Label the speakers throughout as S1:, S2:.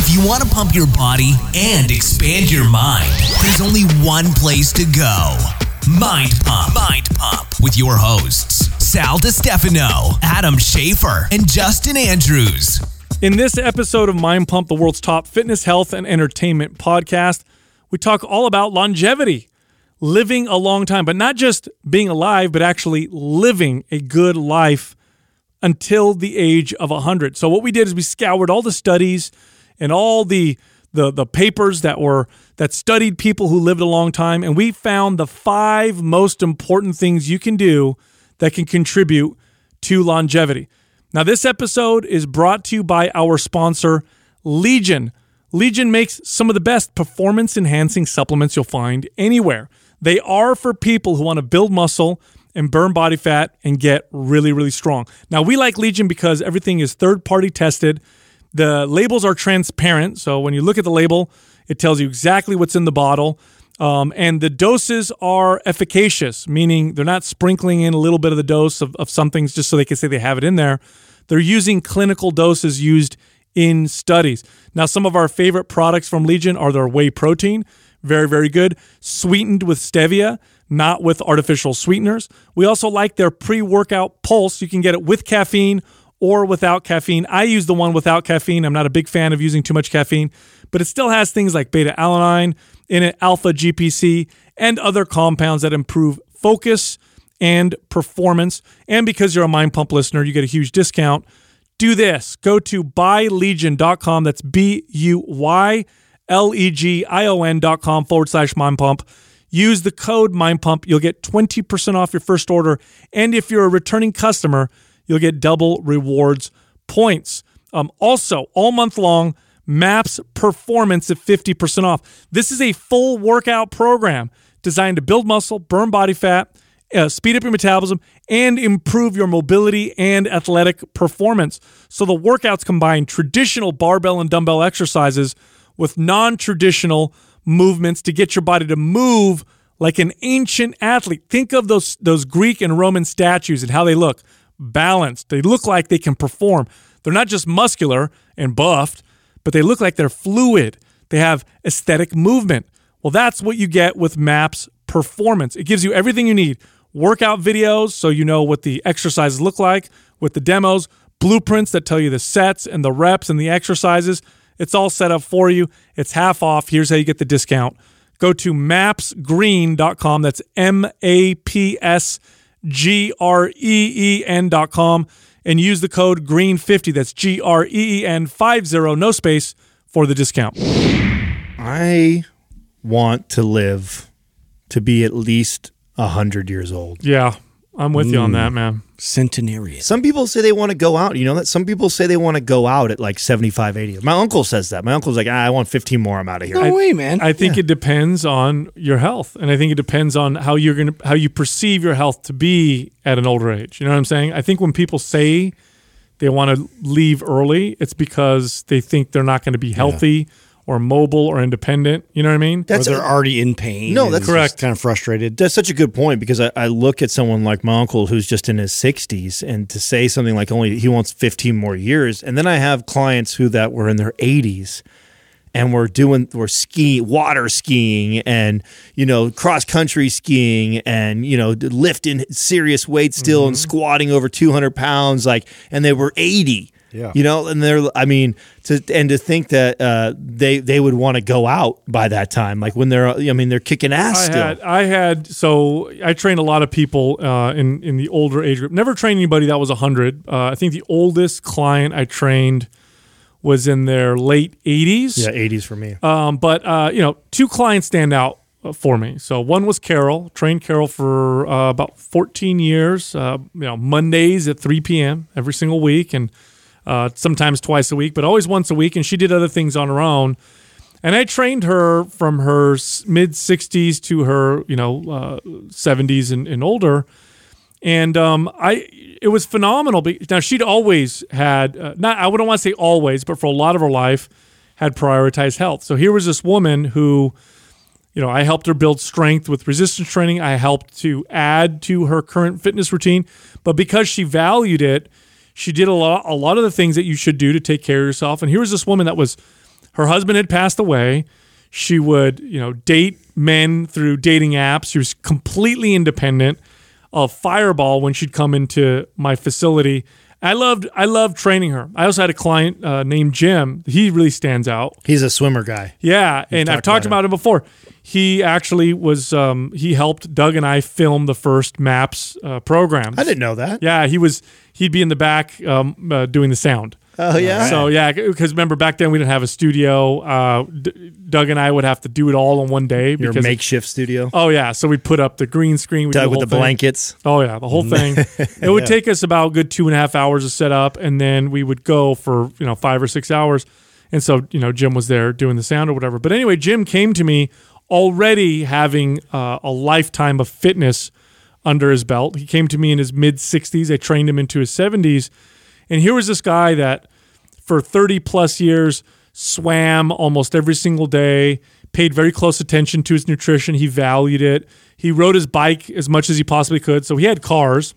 S1: If you want to pump your body and expand your mind, there's only one place to go. Mind Pump. Mind Pump with your hosts, Sal Stefano, Adam Schafer, and Justin Andrews.
S2: In this episode of Mind Pump, the world's top fitness, health, and entertainment podcast, we talk all about longevity, living a long time, but not just being alive, but actually living a good life until the age of 100. So what we did is we scoured all the studies and all the the the papers that were that studied people who lived a long time and we found the five most important things you can do that can contribute to longevity. Now this episode is brought to you by our sponsor Legion. Legion makes some of the best performance enhancing supplements you'll find anywhere. They are for people who want to build muscle and burn body fat and get really, really strong. Now, we like Legion because everything is third party tested. The labels are transparent. So when you look at the label, it tells you exactly what's in the bottle. Um, and the doses are efficacious, meaning they're not sprinkling in a little bit of the dose of, of some things just so they can say they have it in there. They're using clinical doses used in studies. Now, some of our favorite products from Legion are their whey protein, very, very good, sweetened with stevia, not with artificial sweeteners. We also like their pre workout pulse. You can get it with caffeine or without caffeine. I use the one without caffeine. I'm not a big fan of using too much caffeine, but it still has things like beta alanine in it, alpha GPC, and other compounds that improve focus and performance. And because you're a Mind Pump listener, you get a huge discount. Do this. Go to buylegion.com. That's B U Y L E G I O N.com forward slash Mind Pump. Use the code Mind Pump. You'll get 20% off your first order. And if you're a returning customer, you'll get double rewards points. Um, also, all month long, MAPS Performance at 50% off. This is a full workout program designed to build muscle, burn body fat, uh, speed up your metabolism, and improve your mobility and athletic performance. So the workouts combine traditional barbell and dumbbell exercises with non traditional movements to get your body to move like an ancient athlete. Think of those, those Greek and Roman statues and how they look balanced. They look like they can perform. They're not just muscular and buffed, but they look like they're fluid. They have aesthetic movement. Well, that's what you get with MAPS Performance. It gives you everything you need workout videos so you know what the exercises look like, with the demos, blueprints that tell you the sets and the reps and the exercises. It's all set up for you. It's half off. Here's how you get the discount. Go to mapsgreen.com. That's M A P S G R E E com, and use the code GREEN50. That's G R E E N 50, no space, for the discount.
S3: I want to live to be at least 100 years old.
S2: Yeah, I'm with you on that, mm. man.
S4: Centenarian.
S3: Some people say they want to go out. You know that some people say they want to go out at like 75, 80. My uncle says that. My uncle's like, ah, I want 15 more. I'm out of here.
S4: No way, man.
S2: I think it depends on your health, and I think it depends on how you're gonna how you perceive your health to be at an older age. You know what I'm saying? I think when people say they want to leave early, it's because they think they're not going to be healthy or mobile or independent. You know what I mean?
S4: or they're already in pain.
S3: No, that's
S2: correct.
S4: Kind of frustrated.
S3: That's such a good point because I, I look at someone like my uncle who's just in his 60s and to say something like only he wants 15 more years. And then I have clients who that were in their 80s and we're doing we're skiing water skiing and you know cross country skiing and you know lifting serious weights still and mm-hmm. squatting over 200 pounds like and they were 80
S4: Yeah.
S3: you know and they're i mean to and to think that uh, they they would want to go out by that time like when they're i mean they're kicking ass
S2: I
S3: still
S2: had, I had, so I trained a lot of people uh, in in the older age group. Never trained anybody that was hundred. Uh, I think the oldest client I trained was in their late 80s.
S3: yeah 80s for me
S2: Um, but uh, you know, two clients stand out uh, for me. So one was Carol. Trained Carol for uh, about 14 years. Uh, you know, Mondays at 3 p.m. every single week, and uh, sometimes twice a week, but always once a week. And she did other things on her own. And I trained her from her mid 60s to her, you know, uh, 70s and, and older. And um, I, it was phenomenal. Now she'd always had, uh, not I wouldn't want to say always, but for a lot of her life, had prioritized health. So here was this woman who, you know, I helped her build strength with resistance training. I helped to add to her current fitness routine, but because she valued it, she did a lot, a lot of the things that you should do to take care of yourself. And here was this woman that was her husband had passed away. She would, you know, date men through dating apps. She was completely independent of Fireball when she'd come into my facility. I loved I loved training her. I also had a client uh, named Jim. He really stands out.
S3: He's a swimmer guy.
S2: Yeah, and I've
S3: talked
S2: talked
S3: about
S2: about him before. He actually was um, he helped Doug and I film the first Maps uh, programs.
S3: I didn't know that.
S2: Yeah, he was he'd be in the back um, uh, doing the sound.
S3: Oh yeah.
S2: So yeah, because remember back then we didn't have a studio. Uh, D- Doug and I would have to do it all in one day
S3: Your
S2: because
S3: makeshift studio.
S2: oh yeah, so we'd put up the green screen. we'd do
S3: Doug with the
S2: thing.
S3: blankets.
S2: Oh yeah, the whole thing. It would take us about a good two and a half hours to set up, and then we would go for you know five or six hours. And so you know Jim was there doing the sound or whatever. But anyway, Jim came to me already having uh, a lifetime of fitness under his belt. He came to me in his mid 60s. I trained him into his 70s, and here was this guy that for 30 plus years swam almost every single day paid very close attention to his nutrition. He valued it. He rode his bike as much as he possibly could. So he had cars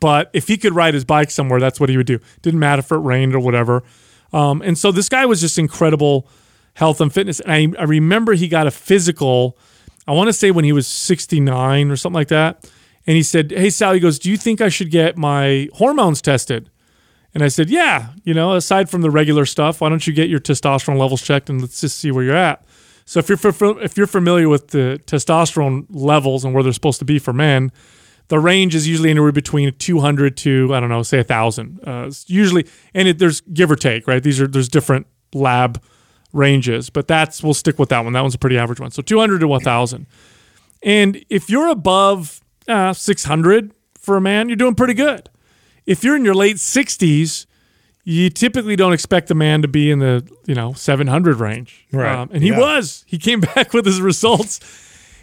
S2: but if he could ride his bike somewhere that's what he would do. Didn't matter if it rained or whatever. Um, and so this guy was just incredible health and fitness. And I, I remember he got a physical i want to say when he was 69 or something like that. And he said hey sal he goes do you think i should get my hormones tested and I said, yeah, you know, aside from the regular stuff, why don't you get your testosterone levels checked and let's just see where you're at. So if you're if you're familiar with the testosterone levels and where they're supposed to be for men, the range is usually anywhere between 200 to I don't know, say thousand. Uh, usually, and it, there's give or take, right? These are there's different lab ranges, but that's we'll stick with that one. That one's a pretty average one. So 200 to 1,000. And if you're above uh, 600 for a man, you're doing pretty good. If you're in your late 60s, you typically don't expect a man to be in the you know 700 range, Um,
S3: Right.
S2: and he
S3: Yeah.
S2: was. He came back with his results,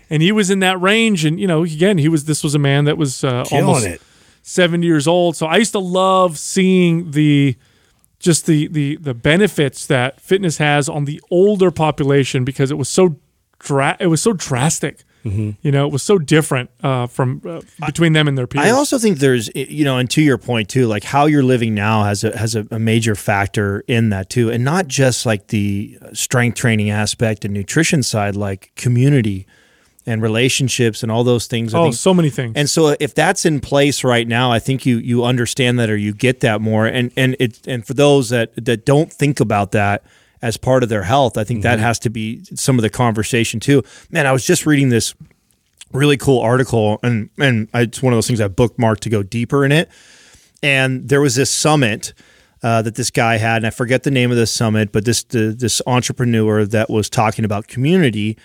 S2: and he was in that range. And you know, again, he was. This was a man that was uh, almost
S4: it.
S2: 70 years old. So I used to love seeing the just the the the benefits that fitness has on the older population because it was so dra- it was so drastic. You know, it was so different uh, from uh, between them and their peers.
S3: I also think there's, you know, and to your point too, like how you're living now has a has a, a major factor in that too, and not just like the strength training aspect and nutrition side, like community and relationships and all those things. I
S2: oh,
S3: think
S2: so many things.
S3: And so if that's in place right now, I think you you understand that or you get that more. And and it and for those that that don't think about that as part of their health, I think that has to be some of the conversation too. Man, I was just reading this really cool article and and it's one of those things I bookmarked to go deeper in it. And there was this summit uh, that this guy had, and I forget the name of the summit, but this the, this entrepreneur that was talking about community,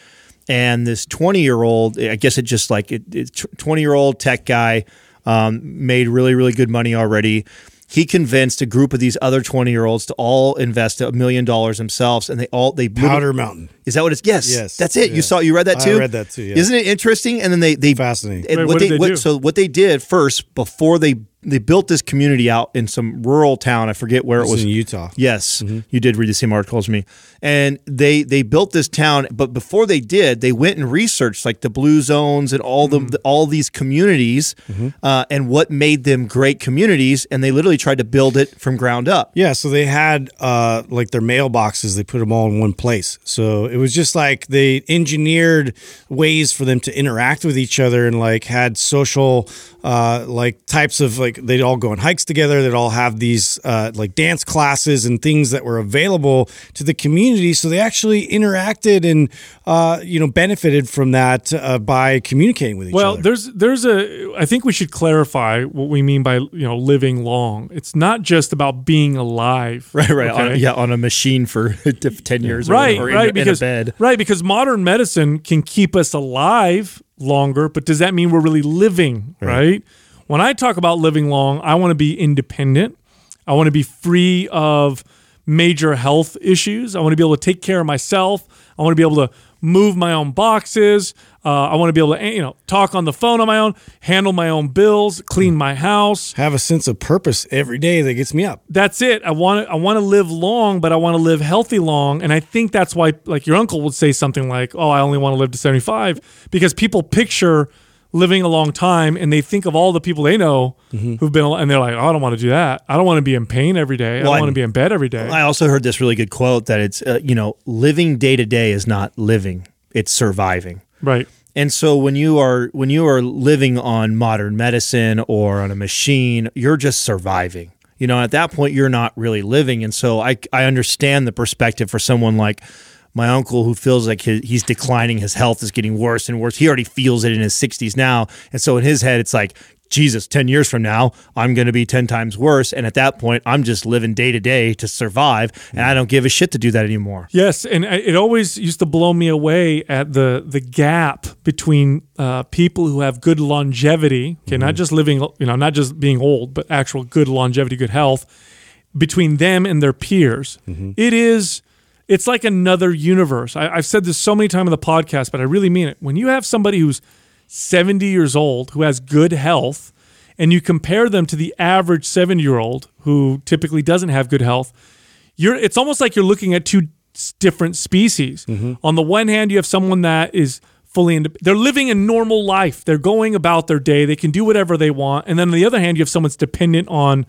S3: and this twenty year old, I guess it just like it twenty year old tech guy um, made really really good money already. He convinced a group of these other twenty year olds to all invest a million dollars themselves, and they all they
S4: Powder Mountain.
S3: Is that what it's? Yes,
S4: Yes,
S3: That's it. You
S4: yeah.
S3: saw you read that
S4: I
S3: too.
S4: read that too, yeah.
S3: Isn't it interesting? And then they they
S4: Fascinating.
S3: and
S2: Wait,
S3: what
S2: what
S3: they,
S2: did they
S3: what,
S2: do?
S3: so what they did first before they they built this community out in some rural town. I forget where it was
S4: in Utah.
S3: Yes, you did read the same article as me. And they they built this town, but before they did, they went and researched like the blue zones and all the, the- all these communities uh, and what made them great communities. And they literally tried to build it from ground up.
S4: Yeah, so they had uh, like their mailboxes. They put them all in one place. So it was just like they engineered ways for them to interact with each other and like had social uh, like types of like they'd all go on hikes together. They'd all have these uh, like dance classes and things that were available to the community. So they actually interacted and uh, you know benefited from that uh, by communicating with each
S2: well,
S4: other.
S2: Well, there's there's a I think we should clarify what we mean by you know living long. It's not just about being alive.
S3: Right, right.
S2: okay?
S3: On, yeah, on a machine for 10 years
S2: right,
S3: or in,
S2: right,
S3: in
S2: because
S3: a bed.
S2: right because modern medicine can keep us alive longer, but does that mean we're really living? Right. When I talk about living long, I want to be independent. I want to be free of major health issues. I want to be able to take care of myself. I want to be able to move my own boxes. Uh, I want to be able to you know talk on the phone on my own, handle my own bills, clean my house
S4: have a sense of purpose every day that gets me up.
S2: that's it. I want to I want to live long, but I want to live healthy long, and I think that's why like your uncle would say something like, "Oh, I only want to live to 75," because people picture living a long time and they think of all the people they know
S3: Mm-hmm.
S2: who've been and they're like, oh, I don't want to do that. I don't want to be in pain every day. I don't want to be in bed every day.
S3: I also heard this really good quote that it's uh, you know living day to day is not living, it's surviving.
S2: right.
S3: And so when you are when you are living on modern medicine or on a machine, you're just surviving. You know, at that point you're not really living. And so I I understand the perspective for someone like my uncle who feels like his, he's declining, his health is getting worse and worse. He already feels it in his 60s now. And so in his head it's like Jesus, 10 years from now, I'm going to be 10 times worse. And at that point, I'm just living day to day to survive. And I don't give a shit to do that anymore.
S2: Yes, and it always used to blow me away at the the gap between uh, people who have good longevity, okay, not just living, you know, not just being old, but actual good longevity, good health, between them and their peers. It is, it's like another universe. I, I've said this so many times on the podcast, but I really mean it. When you have somebody who's 70 years old who has good health, and you compare them to the average seven year old who typically doesn't have good health, you're it's almost like you're looking at two different species. Mm-hmm. On the one hand, you have someone that is fully ind- they're living a normal life. They're going about their day. They can do whatever they want. And then on the other hand, you have someone that's dependent on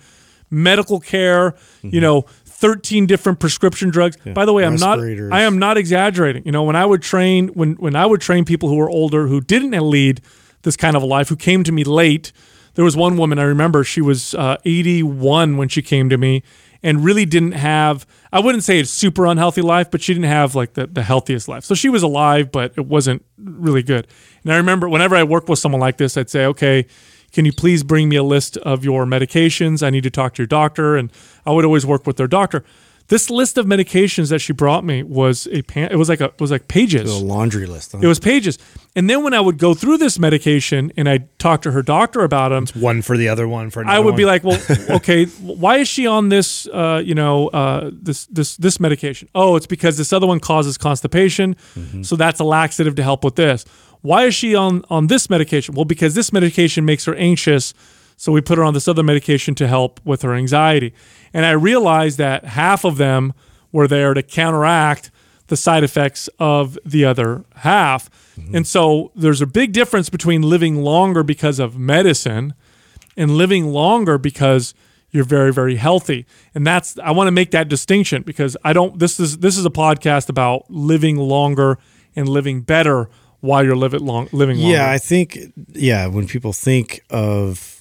S2: medical care, you mm-hmm. know, 13 different prescription drugs. By the way, I'm not I am not exaggerating. You know, when I would train when when I would train people who were older who didn't lead this kind of a life, who came to me late, there was one woman I remember. She was uh, 81 when she came to me, and really didn't have. I wouldn't say a super unhealthy life, but she didn't have like the, the healthiest life. So she was alive, but it wasn't really good. And I remember whenever I worked with someone like this, I'd say, okay. Can you please bring me a list of your medications? I need to talk to your doctor, and I would always work with their doctor. This list of medications that she brought me was a pan- it was like a it was like pages.
S4: A laundry list. Huh?
S2: It was pages. And then when I would go through this medication and I'd talk to her doctor about them,
S3: One for the other one for another
S2: I would be like, well, okay, why is she on this, uh, you know, uh, this this this medication? Oh, it's because this other one causes constipation, so that's a laxative to help with this. Why is she on on this medication? Well, because this medication makes her anxious, so we put her on this other medication to help with her anxiety. And I realized that half of them were there to counteract the side effects of the other half. Mm-hmm. And so there's a big difference between living longer because of medicine and living longer because you're very very healthy and that's i want to make that distinction because i don't this is this is a podcast about living longer and living better while you're living long living longer
S4: Yeah, I think yeah, when people think of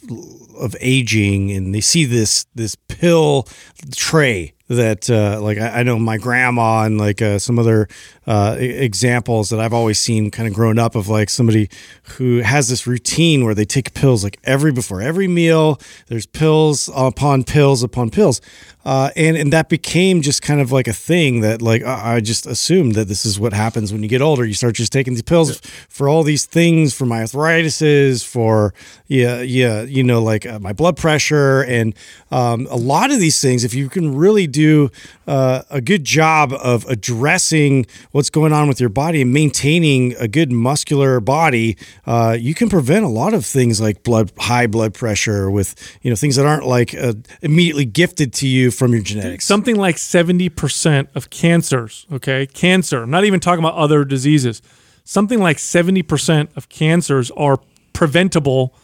S4: of aging and they see this this pill tray that uh, like I, I know my grandma and like uh, some other uh, examples that I've always seen kind of grown up of like somebody who has this routine where they take pills like every before every meal. There's pills upon pills upon pills, uh, and and that became just kind of like a thing that like I just assumed that this is what happens when you get older. You start just taking these pills for all these things for my arthritises, for yeah yeah you know like uh, my blood pressure, and um, a lot of these things. If you can really do uh, a good job of addressing what's going on with your body and maintaining a good muscular body, uh, you can prevent a lot of things like blood high blood pressure with you know things that aren't like uh, immediately gifted to you from your genetics.
S2: something like 70% of cancers okay cancer i'm not even talking about other diseases something like 70% of cancers are preventable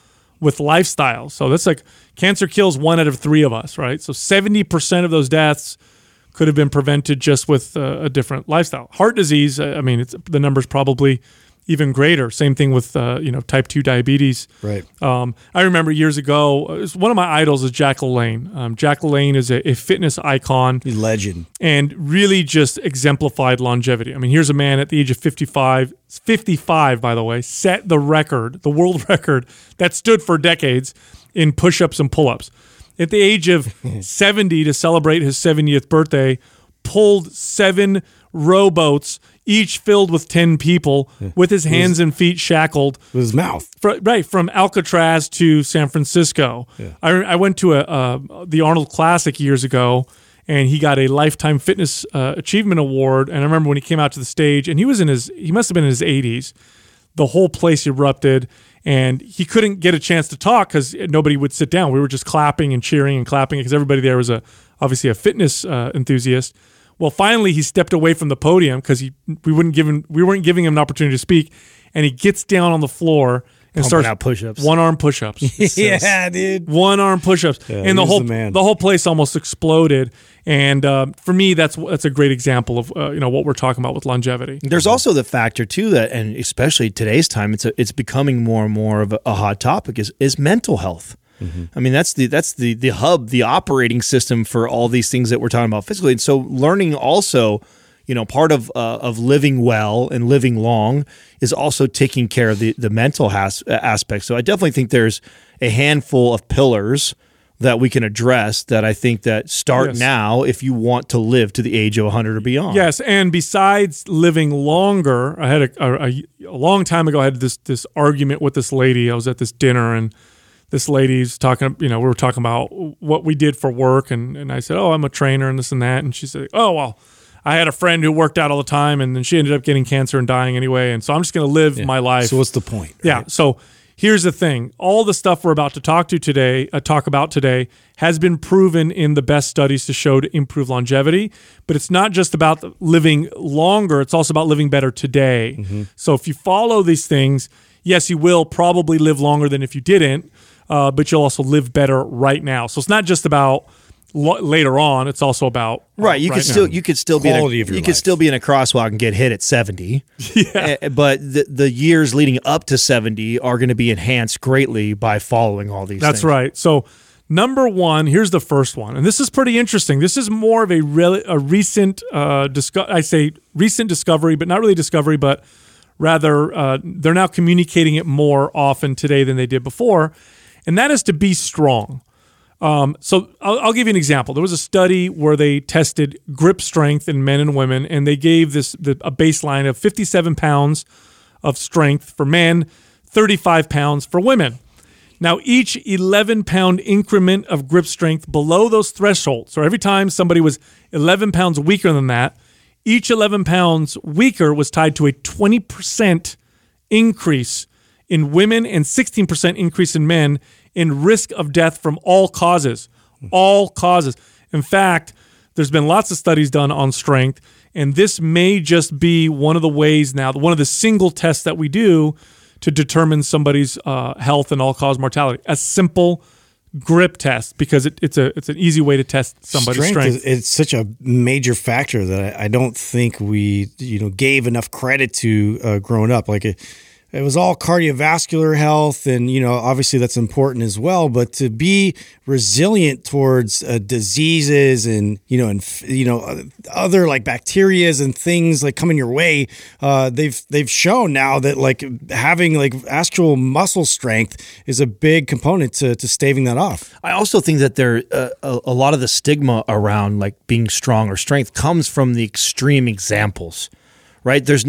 S2: with lifestyle so that's like cancer kills one out of three of us right so 70% of those deaths could have been prevented just with uh, a different lifestyle. Heart disease, I mean, it's the number's probably even greater. Same thing with uh, you know type two diabetes.
S4: Right.
S2: Um, I remember years ago, one of my idols is Jack LaLanne. Um, Jack LaLanne is a, a fitness icon
S4: Legend.
S2: and really just exemplified longevity. I mean, here's a man at the age of 55, 55, by the way, set the record, the world record that stood for decades in push ups and pull ups. At the age of 70, to celebrate his 70th birthday, pulled seven rowboats, each filled with 10 people, with his hands and feet shackled
S4: With his mouth.
S2: right from Alcatraz to San Francisco. I, I went to a uh, the Arnold Classic years ago, and he got a lifetime fitness uh, achievement award. And I remember when he came out to the stage, and he was in his he must have been in his eighties. The whole place erupted, and he couldn't get a chance to talk because nobody would sit down. We were just clapping and cheering and clapping because everybody there was a obviously a fitness uh, enthusiast. Well, finally, he stepped away from the podium because he we wouldn't give him we weren't giving him an opportunity to speak, and he gets down on the floor and
S3: Pumping
S2: starts
S3: out push-ups.
S2: one arm push-ups.
S4: yeah, dude.
S2: one arm push-ups,
S4: Yeah,
S2: and the whole
S4: the man.
S2: the whole place almost exploded. And uh, for me, that's that's a great example of uh, you know what we're talking about with longevity.
S3: There's also the factor too that, and especially today's time, it's a, it's becoming more and more of a, a hot topic is is mental health. I mean, that's the that's the the hub, the operating system for all these things that we're talking about physically. And so, learning also, you know, part of uh, of living well and living long is also taking care of the the mental has, aspect. So, I definitely think there's a handful of pillars that we can address that I think that start
S2: Yes.
S3: now if you want to live to the age of 100 or beyond.
S2: Yes, and besides living longer, I had a, a, a, a long time ago. I had this this argument with this lady. I was at this dinner, and this lady's talking. You know, we were talking about what we did for work, and and I said, "Oh, I'm a trainer and this and that," and she said, "Oh, well." I had a friend who worked out all the time, and then she ended up getting cancer and dying anyway. And so I'm just going to live my life.
S4: So what's the point?
S2: Yeah. So here's the thing: all the stuff we're about to talk to today, uh, talk about today, has been proven in the best studies to show to improve longevity. But it's not just about living longer; it's also about living better today. So if you follow these things, yes, you will probably live longer than if you didn't. Uh, but you'll also live better right now. So it's not just about lo- later on; it's also about uh,
S3: Right, you could still
S2: now.
S3: you could still be in a,
S4: Quality of your
S3: you could still be in a crosswalk and get hit at seventy.
S2: Yeah.
S3: Eh, but the the years leading up to seventy are going to be enhanced greatly by following all these.
S2: That's
S3: things.
S2: right. So, number one, here's the first one, and this is pretty interesting. This is more of a really a recent, uh, disco- I say recent discovery, but not really discovery, but rather uh, they're now communicating it more often today than they did before, and that is to be strong. Um, so I'll, I'll give you an example. There was a study where they tested grip strength in men and women, and they gave this the, a baseline of 57 pounds of strength for men, 35 pounds for women. Now, each 11 pound increment of grip strength below those thresholds, so every time somebody was 11 pounds weaker than that, each 11 pounds weaker was tied to a 20% increase in women and 16% increase in men in risk of death from all causes. All causes. In fact, there's been lots of studies done on strength, and this may just be one of the ways now, one of the single tests that we do to determine somebody's uh, health and all cause mortality. A simple grip test because it, it's a it's an easy way to test somebody's strength.
S4: Is, it's such a major factor that I, I don't think we you know gave enough credit to uh, growing up. Like it, was all cardiovascular health, and you know obviously that's important as well. But to be resilient towards uh, diseases and you know and you know uh, other like bacterias and things like coming your way, uh, they've they've shown now that like having like actual muscle strength is a big component to to staving that off.
S3: I also think that there uh, a, lot of the stigma around like being strong or strength comes from the extreme examples, right? There's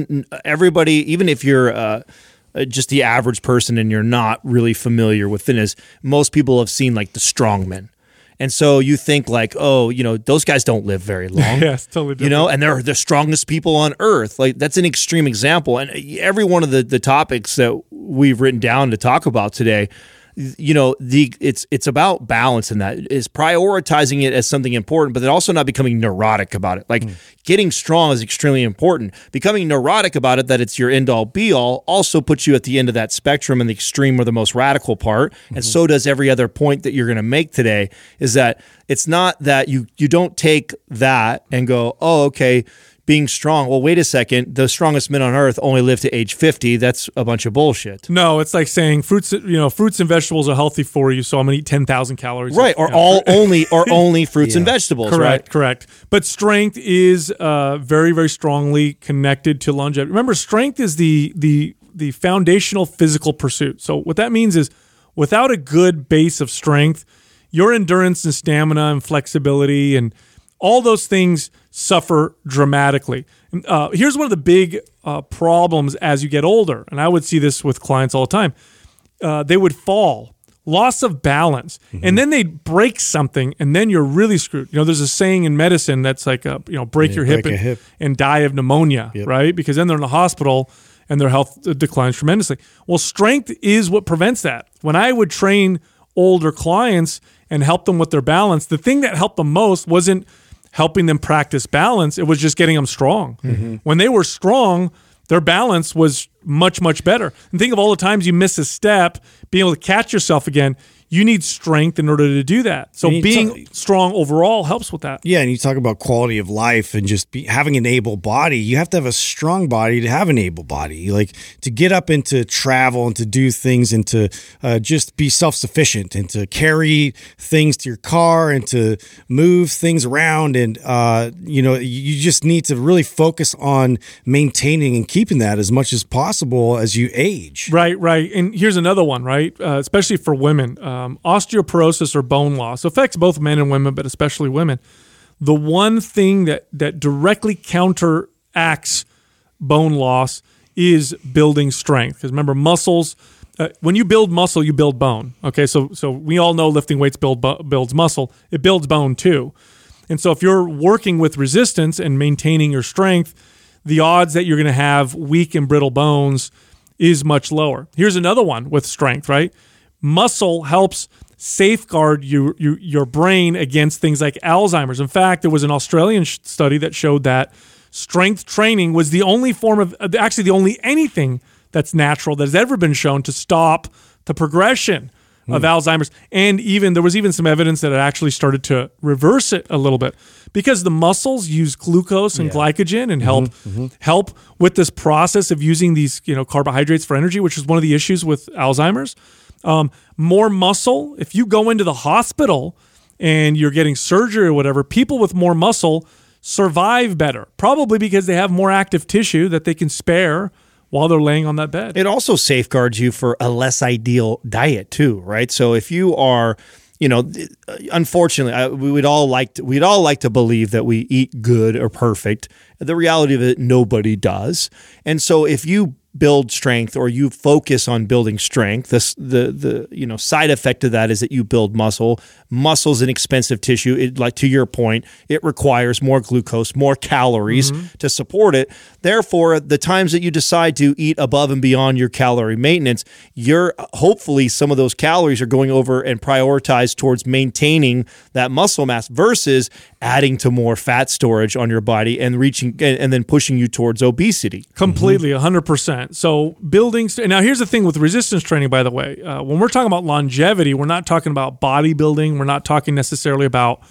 S3: everybody, even if you're uh, uh, just the average person and you're not really familiar with fitness, most people have seen like the strongmen. And so you think like, oh, you know, those guys don't live very long.
S2: Yes, totally
S3: You know, and they're the strongest people on earth. Like that's an extreme example. And every one of the the topics that we've written down to talk about today, you know, the it's it's about balance in that is prioritizing it as something important, but then also not becoming neurotic about it. Like getting strong is extremely important. Becoming neurotic about it, that it's your end all be all, also puts you at the end of that spectrum and the extreme or the most radical part. And mm-hmm. so does every other point that you're going to make today. Is that it's not that you you don't take that and go, oh, okay being strong. Well, wait a second. The strongest men on earth only live to age 50. That's a bunch of bullshit.
S2: No, it's like saying fruits. You know, fruits and vegetables are healthy for you, so I'm gonna eat ten thousand calories.
S3: Right. Or
S2: You know,
S3: all only or only fruits and vegetables,
S2: Correct,
S3: right?
S2: correct. But strength is uh, very, very strongly connected to longevity. Remember, strength is the the the foundational physical pursuit. So what that means is, without a good base of strength, your endurance and stamina and flexibility and all those things suffer dramatically. Uh, here's one of the big uh, problems as you get older, and I would see this with clients all the time. Uh, they would fall, loss of balance, and then they'd break something, and then you're really screwed. You know, there's a saying in medicine that's like, uh, you know, break your hip,
S4: break a
S2: and,
S4: hip.
S2: and die of pneumonia, right? Because then they're in the hospital and their health uh, declines tremendously. Well, strength is what prevents that. When I would train older clients and help them with their balance, the thing that helped them most wasn't helping them practice balance, it was just getting them strong. Mm-hmm. When they were strong, their balance was much much better. And think of all the times you miss a step, being able to catch yourself again. You need strength in order to do that. So being
S4: talk-
S2: strong overall helps with that.
S4: Yeah, and you talk about quality of life and just be, having an able body. You have to have a strong body to have an able body. Like to get up and to travel and to do things and to uh, just be self sufficient and to carry things to your car and to move things around. And, uh, you know, you just need to really focus on maintaining and keeping that as much as possible as you age.
S2: Right, right. And here's another one, right? Uh, especially for women, um, osteoporosis or bone loss affects both men and women, but especially women. The one thing that that directly counteracts bone loss is building strength. Because remember, muscles. Uh, when you build muscle, you build bone. Okay, so so we all know lifting weights build bu- builds muscle. It builds bone too. And so if you're working with resistance and maintaining your strength, the odds that you're going to have weak and brittle bones is much lower. Here's another one with strength, right? Muscle helps safeguard you, you, your brain against things like Alzheimer's. In fact, there was an Australian sh- study that showed that strength training was the only form of, uh, actually, the only anything that's natural that has ever been shown to stop the progression hmm. of Alzheimer's. And even there was even some evidence that it actually started to reverse it a little bit because the muscles use glucose and glycogen and mm-hmm, help mm-hmm. help with this process of using these you know carbohydrates for energy, which is one of the issues with Alzheimer's. Um, more muscle. If you go into the hospital and you're getting surgery or whatever, people with more muscle survive better, probably because they have more active tissue that they can spare while they're laying on that bed.
S3: It also safeguards you for a less ideal diet too, right? So if you are, you know, unfortunately, I, we would all like to, we'd all like to believe that we eat good or perfect. The reality of it, nobody does. And so if you build strength or you focus on building strength, this the the you know side effect of that is that you build muscle. Muscle's an expensive tissue. It, like to your point, it requires more glucose, more calories to support it. Therefore, the times that you decide to eat above and beyond your calorie maintenance, you're hopefully some of those calories are going over and prioritized towards maintaining that muscle mass versus adding to more fat storage on your body and reaching and, and then pushing you towards obesity.
S2: Completely, 100%. So, building. st- Now, here's the thing with resistance training, by the way. Uh, when we're talking about longevity, we're not talking about bodybuilding. We're not talking necessarily about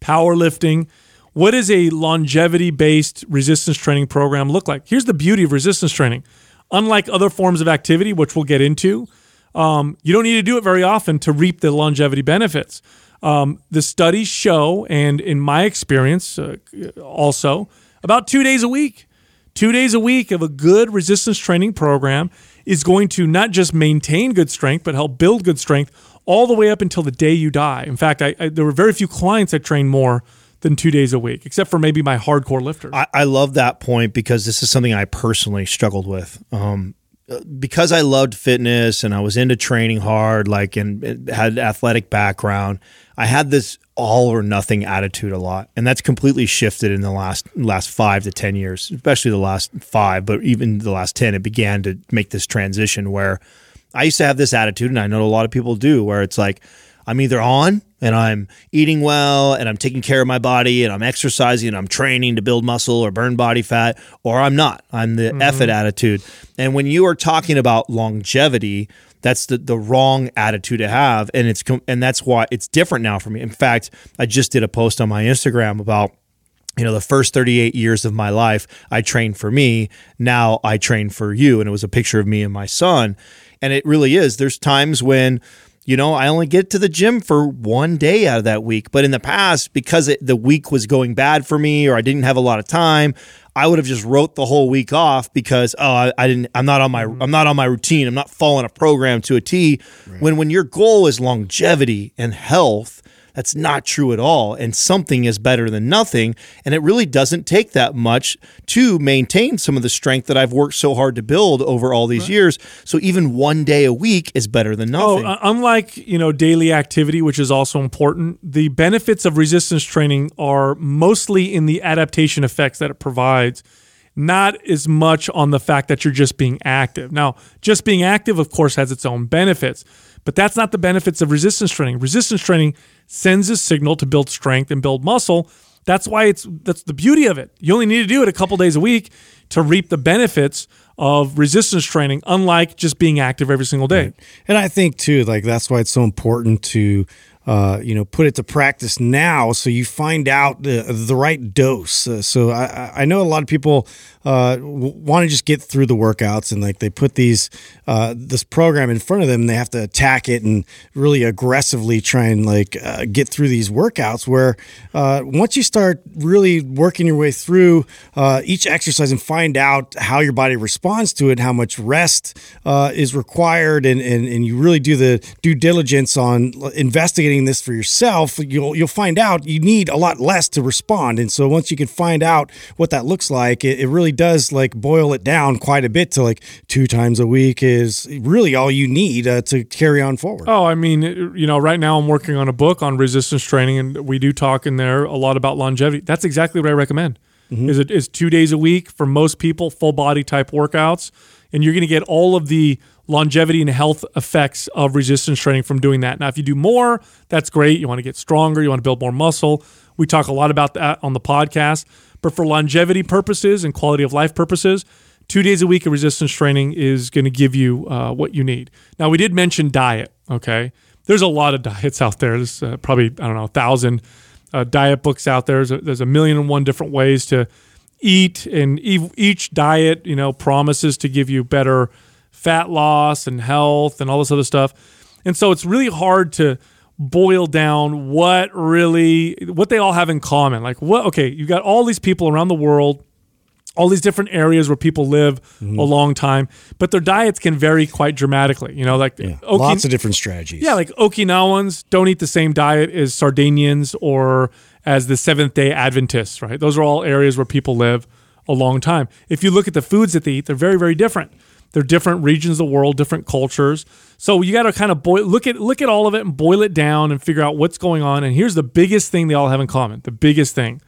S2: powerlifting. What does a longevity based resistance training program look like? Here's the beauty of resistance training. Unlike other forms of activity, which we'll get into, um, you don't need to do it very often to reap the longevity benefits. Um, the studies show, and in my experience uh, also, about two days a week. Two days a week of a good resistance training program is going to not just maintain good strength, but help build good strength all the way up until the day you die. In fact, I, I, there were very few clients that trained more than two days a week, except for maybe my hardcore lifters.
S3: I, I love that point because this is something I personally struggled with. Um, because I loved fitness and I was into training hard, like and had athletic background, I had this all or nothing attitude a lot, and that's completely shifted in the last last five to ten years, especially the last five, but even the last ten, it began to make this transition where I used to have this attitude, and I know a lot of people do, where it's like I'm either on and I'm eating well and I'm taking care of my body and I'm exercising and I'm training to build muscle or burn body fat, or I'm not. I'm the mm-hmm. F it attitude. And when you are talking about longevity, that's the, the wrong attitude to have. And it's and that's why it's different now for me. In fact, I just did a post on my Instagram about you know, the first 38 years of my life, I trained for me. Now I train for you. And it was a picture of me and my son. And it really is. There's times when, you know, I only get to the gym for one day out of that week. But in the past, because it, the week was going bad for me or I didn't have a lot of time, I would have just wrote the whole week off because oh I, I didn't I'm not on my mm-hmm. I'm not on my routine I'm not following a program to a T. When when your goal is longevity and health, that's not true at all. And something is better than nothing. And it really doesn't take that much to maintain some of the strength that I've worked so hard to build over all these years. So even one day a week is better than
S2: Oh,
S3: nothing.
S2: uh, unlike you know daily activity, which is also important, the benefits of resistance training are mostly in the adaptation effects that it provides, not as much on the fact that you're just being active. Now, just being active, of course, has its own benefits, but that's not the benefits of resistance training. Resistance training sends a signal to build strength and build muscle, That's why it's that's the beauty of it. You only need to do it a couple days a week to reap the benefits of resistance training, unlike just being active every single day.
S4: And I think too, like that's why it's so important to uh, you know, put it to practice now so you find out the, the right dose. Uh, so I, I know a lot of people uh, want to just get through the workouts and like they put these uh, this program in front of them they have to attack it and really aggressively try and like uh, get through these workouts where once you start really working your way through each exercise and find out how your body responds to it, how much rest is required and, and, and you really do the due diligence on investigating this for yourself, you'll you'll find out you need a lot less to respond. And so once you can find out what that looks like, it, it really does like boil it down quite a bit to like two times a week is really all you need uh, to carry on forward.
S2: Oh, I mean, you know, right now I'm working on a book on resistance training, and we do talk in there a lot about longevity. That's exactly what I recommend. Mm-hmm. Is it is two days a week for most people, full body type workouts, and you're going to get all of the longevity and health effects of resistance training from doing that. Now, if you do more, that's great. You want to get stronger, you want to build more muscle. We talk a lot about that on the podcast. But for longevity purposes and quality of life purposes, two days a week of resistance training is going to give you uh, what you need. Now, we did mention diet, okay? There's a lot of diets out there. There's uh, probably, I don't know, a thousand uh, diet books out there. There's a, there's a million and one different ways to eat, and each diet, you know, promises to give you better fat loss and health and all this other stuff. And so it's really hard to boil down what really what they all have in common. Like what okay, you've got all these people around the world, all these different areas where people live mm-hmm. a long time, but their diets can vary quite dramatically. You know, like
S4: yeah, Okin- lots of different strategies.
S2: Yeah, like Okinawans don't eat the same diet as Sardinians or as the Seventh Day Adventists. Right, those are all areas where people live a long time. If you look at the foods that they eat, they're very very different. They're different regions of the world, different cultures. So you got to kind of boil, look at look at all of it and boil it down and figure out what's going on. And here's the biggest thing they all have in common. The biggest thing.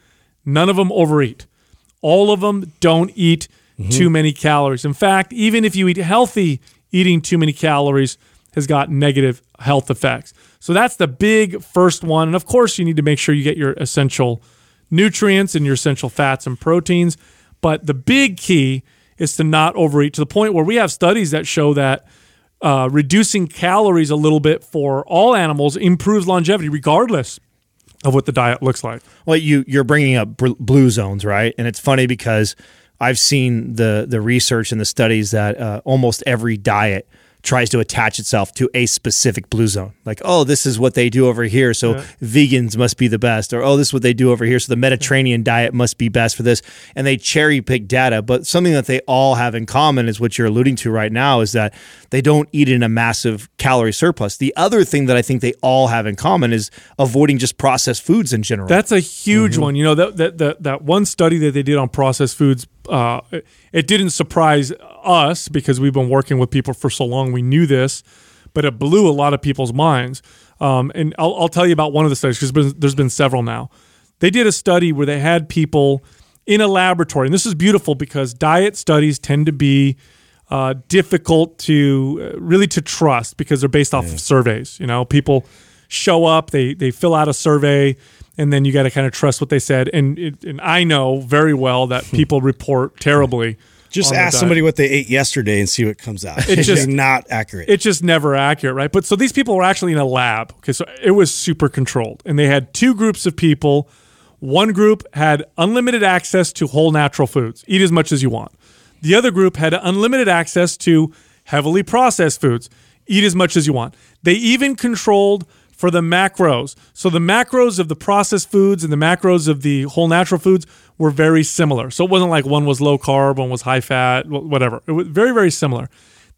S2: None of them overeat. All of them don't eat mm-hmm. too many calories. In fact, even if you eat healthy, eating too many calories has got negative health effects. So that's the big first one. And of course, you need to make sure you get your essential nutrients and your essential fats and proteins. But the big key is to not overeat to the point where we have studies that show that uh, reducing calories a little bit for all animals improves longevity, regardless of what the diet looks like.
S3: Well, you you're bringing up blue zones, right? And it's funny because I've seen the the research and the studies that uh, almost every diet tries to attach itself to a specific blue zone. Like, oh, this is what they do over here, so yeah. vegans must be the best, or oh, this is what they do over here, so the Mediterranean diet must be best for this. And they cherry pick data, but something that they all have in common is what you're alluding to right now is that they don't eat in a massive calorie surplus. The other thing that I think they all have in common is avoiding just processed foods in general.
S2: That's a huge mm-hmm. one. You know, that, that that that one study that they did on processed foods uh, it didn't surprise us because we've been working with people for so long. We knew this, but it blew a lot of people's minds. Um, and I'll, I'll, tell you about one of the studies because there's been several now. They did a study where they had people in a laboratory, and this is beautiful because diet studies tend to be uh, difficult to uh, really to trust because they're based off yeah. of surveys. You know, people show up, they they fill out a survey and then you got to kind of trust what they said. And it, and I know very well that hmm. people report terribly.
S4: Just ask somebody what they ate yesterday and see what comes out. It's just not accurate.
S2: It's just never accurate, right? But so these people were actually in a lab. Okay, so it was super controlled, and they had two groups of people. One group had unlimited access to whole natural foods, eat as much as you want. The other group had unlimited access to heavily processed foods, eat as much as you want. They even controlled for the macros. So the macros of the processed foods and the macros of the whole natural foods were very similar. So it wasn't like one was low carb, one was high fat, whatever. It was very, very similar.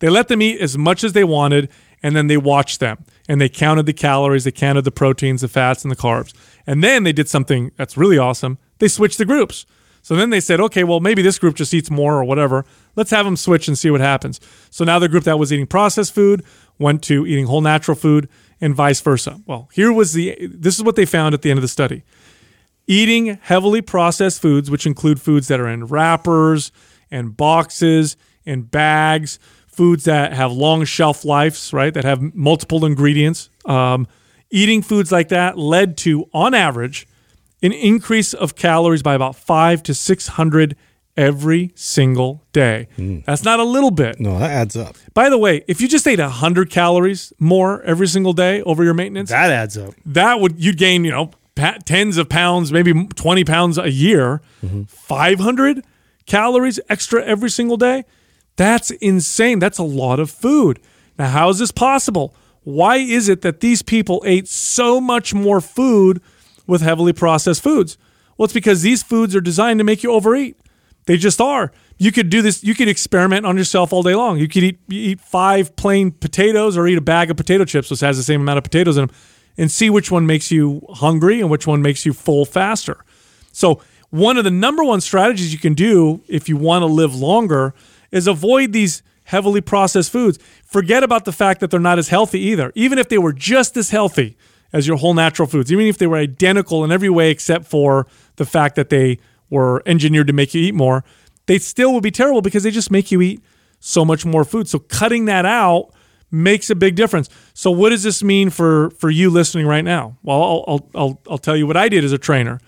S2: They let them eat as much as they wanted, and then they watched them and they counted the calories, they counted the proteins, the fats, and the carbs. And then they did something that's really awesome. They switched the groups. So then they said, okay, well, maybe this group just eats more or whatever. Let's have them switch and see what happens. So now the group that was eating processed food went to eating whole natural food and vice versa. Well, here was the this is what they found at the end of the study. Eating heavily processed foods, which include foods that are in wrappers and boxes and bags, foods that have long shelf lives, right? That have multiple ingredients. Um, eating foods like that led to, on average, an increase of calories by about five to 600 every single day. Mm. That's not a little bit.
S4: No, that adds up.
S2: By the way, if you just ate 100 calories more every single day over your maintenance,
S3: That adds up.
S2: that would you'd gain you know tens of pounds maybe 20 pounds a year. Mm-hmm. 500 calories extra every single day? That's insane. That's a lot of food. Now how is this possible? Why is it that these people ate so much more food with heavily processed foods? Well it's because these foods are designed to make you overeat they just are. You could do this. You could experiment on yourself all day long. You could eat eat five plain potatoes or eat a bag of potato chips, which has the same amount of potatoes in them, and see which one makes you hungry and which one makes you full faster. So one of the number one strategies you can do if you want to live longer is avoid these heavily processed foods. Forget about the fact that they're not as healthy either. Even if they were just as healthy as your whole natural foods, even if they were identical in every way except for the fact that they were engineered to make you eat more, they still would be terrible because they just make you eat so much more food. So cutting that out makes a big difference. So what does this mean for for you listening right now? Well, I'll I'll I'll, tell you what I did as a trainer.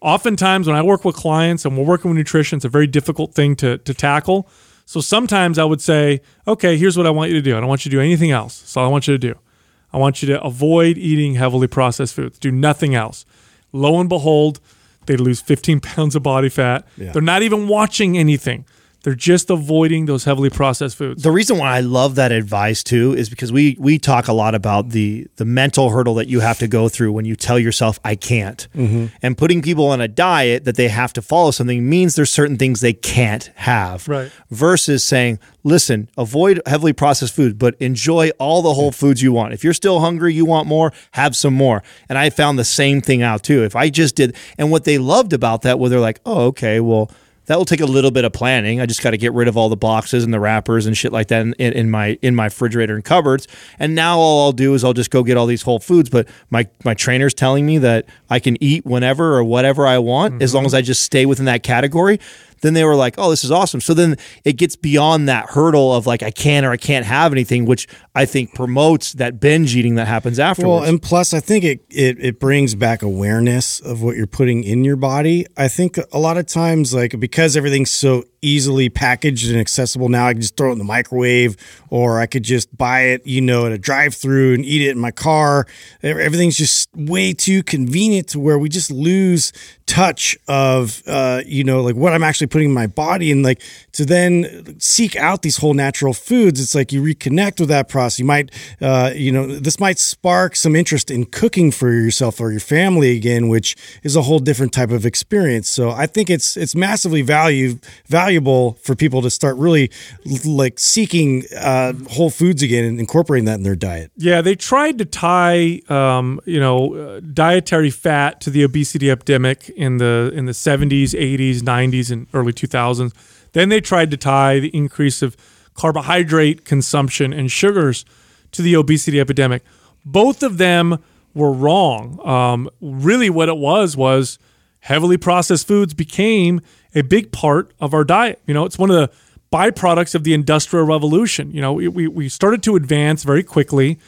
S2: Oftentimes when I work with clients and we're working with nutrition, it's a very difficult thing to to tackle. So sometimes I would say, okay, here's what I want you to do. I don't want you to do anything else. All I want you to do. I want you to avoid eating heavily processed foods. Do nothing else. Lo and behold, they lose 15 pounds of body fat.
S4: Yeah.
S2: They're not even watching anything. They're just avoiding those heavily processed foods.
S3: The reason why I love that advice too is because we we talk a lot about the the mental hurdle that you have to go through when you tell yourself I can't. Mm-hmm. And putting people on a diet that they have to follow something means there's certain things they can't have.
S2: Right.
S3: Versus saying, listen, avoid heavily processed food, but enjoy all the whole foods you want. If you're still hungry, you want more, have some more. And I found the same thing out too. If I just did and what they loved about that was they're like, oh, okay, well, that will take a little bit of planning. I just got to get rid of all the boxes and the wrappers and shit like that in, in, in my in my refrigerator and cupboards. And now all I'll do is I'll just go get all these whole foods. But my my trainer's telling me that I can eat whenever or whatever I want as mm-hmm. long as I just stay within that category. Then they were like, "Oh, this is awesome." So then it gets beyond that hurdle of like I can or I can't have anything, which I think promotes that binge eating that happens afterwards.
S4: Well, and plus, I think it, it it brings back awareness of what you're putting in your body. I think a lot of times, like because everything's so easily packaged and accessible now, I can just throw it in the microwave, or I could just buy it, you know, at a drive-through and eat it in my car. Everything's just way too convenient to where we just lose touch of, uh, you know, like what I'm actually putting in my body, and like to then seek out these whole natural foods. It's like you reconnect with that process. You might, uh, you know, this might spark some interest in cooking for yourself or your family again, which is a whole different type of experience. So I think it's it's massively value valuable for people to start really like seeking uh, whole foods again and incorporating that in their diet.
S2: Yeah, they tried to tie, um, you know, uh, dietary fat to the obesity epidemic in the in the seventies, eighties, nineties, and early two thousands. Then they tried to tie the increase of carbohydrate consumption and sugars to the obesity epidemic. Both of them were wrong. Um, really, what it was was heavily processed foods became a big part of our diet. You know, it's one of the byproducts of the industrial revolution. You know, we, we started to advance very quickly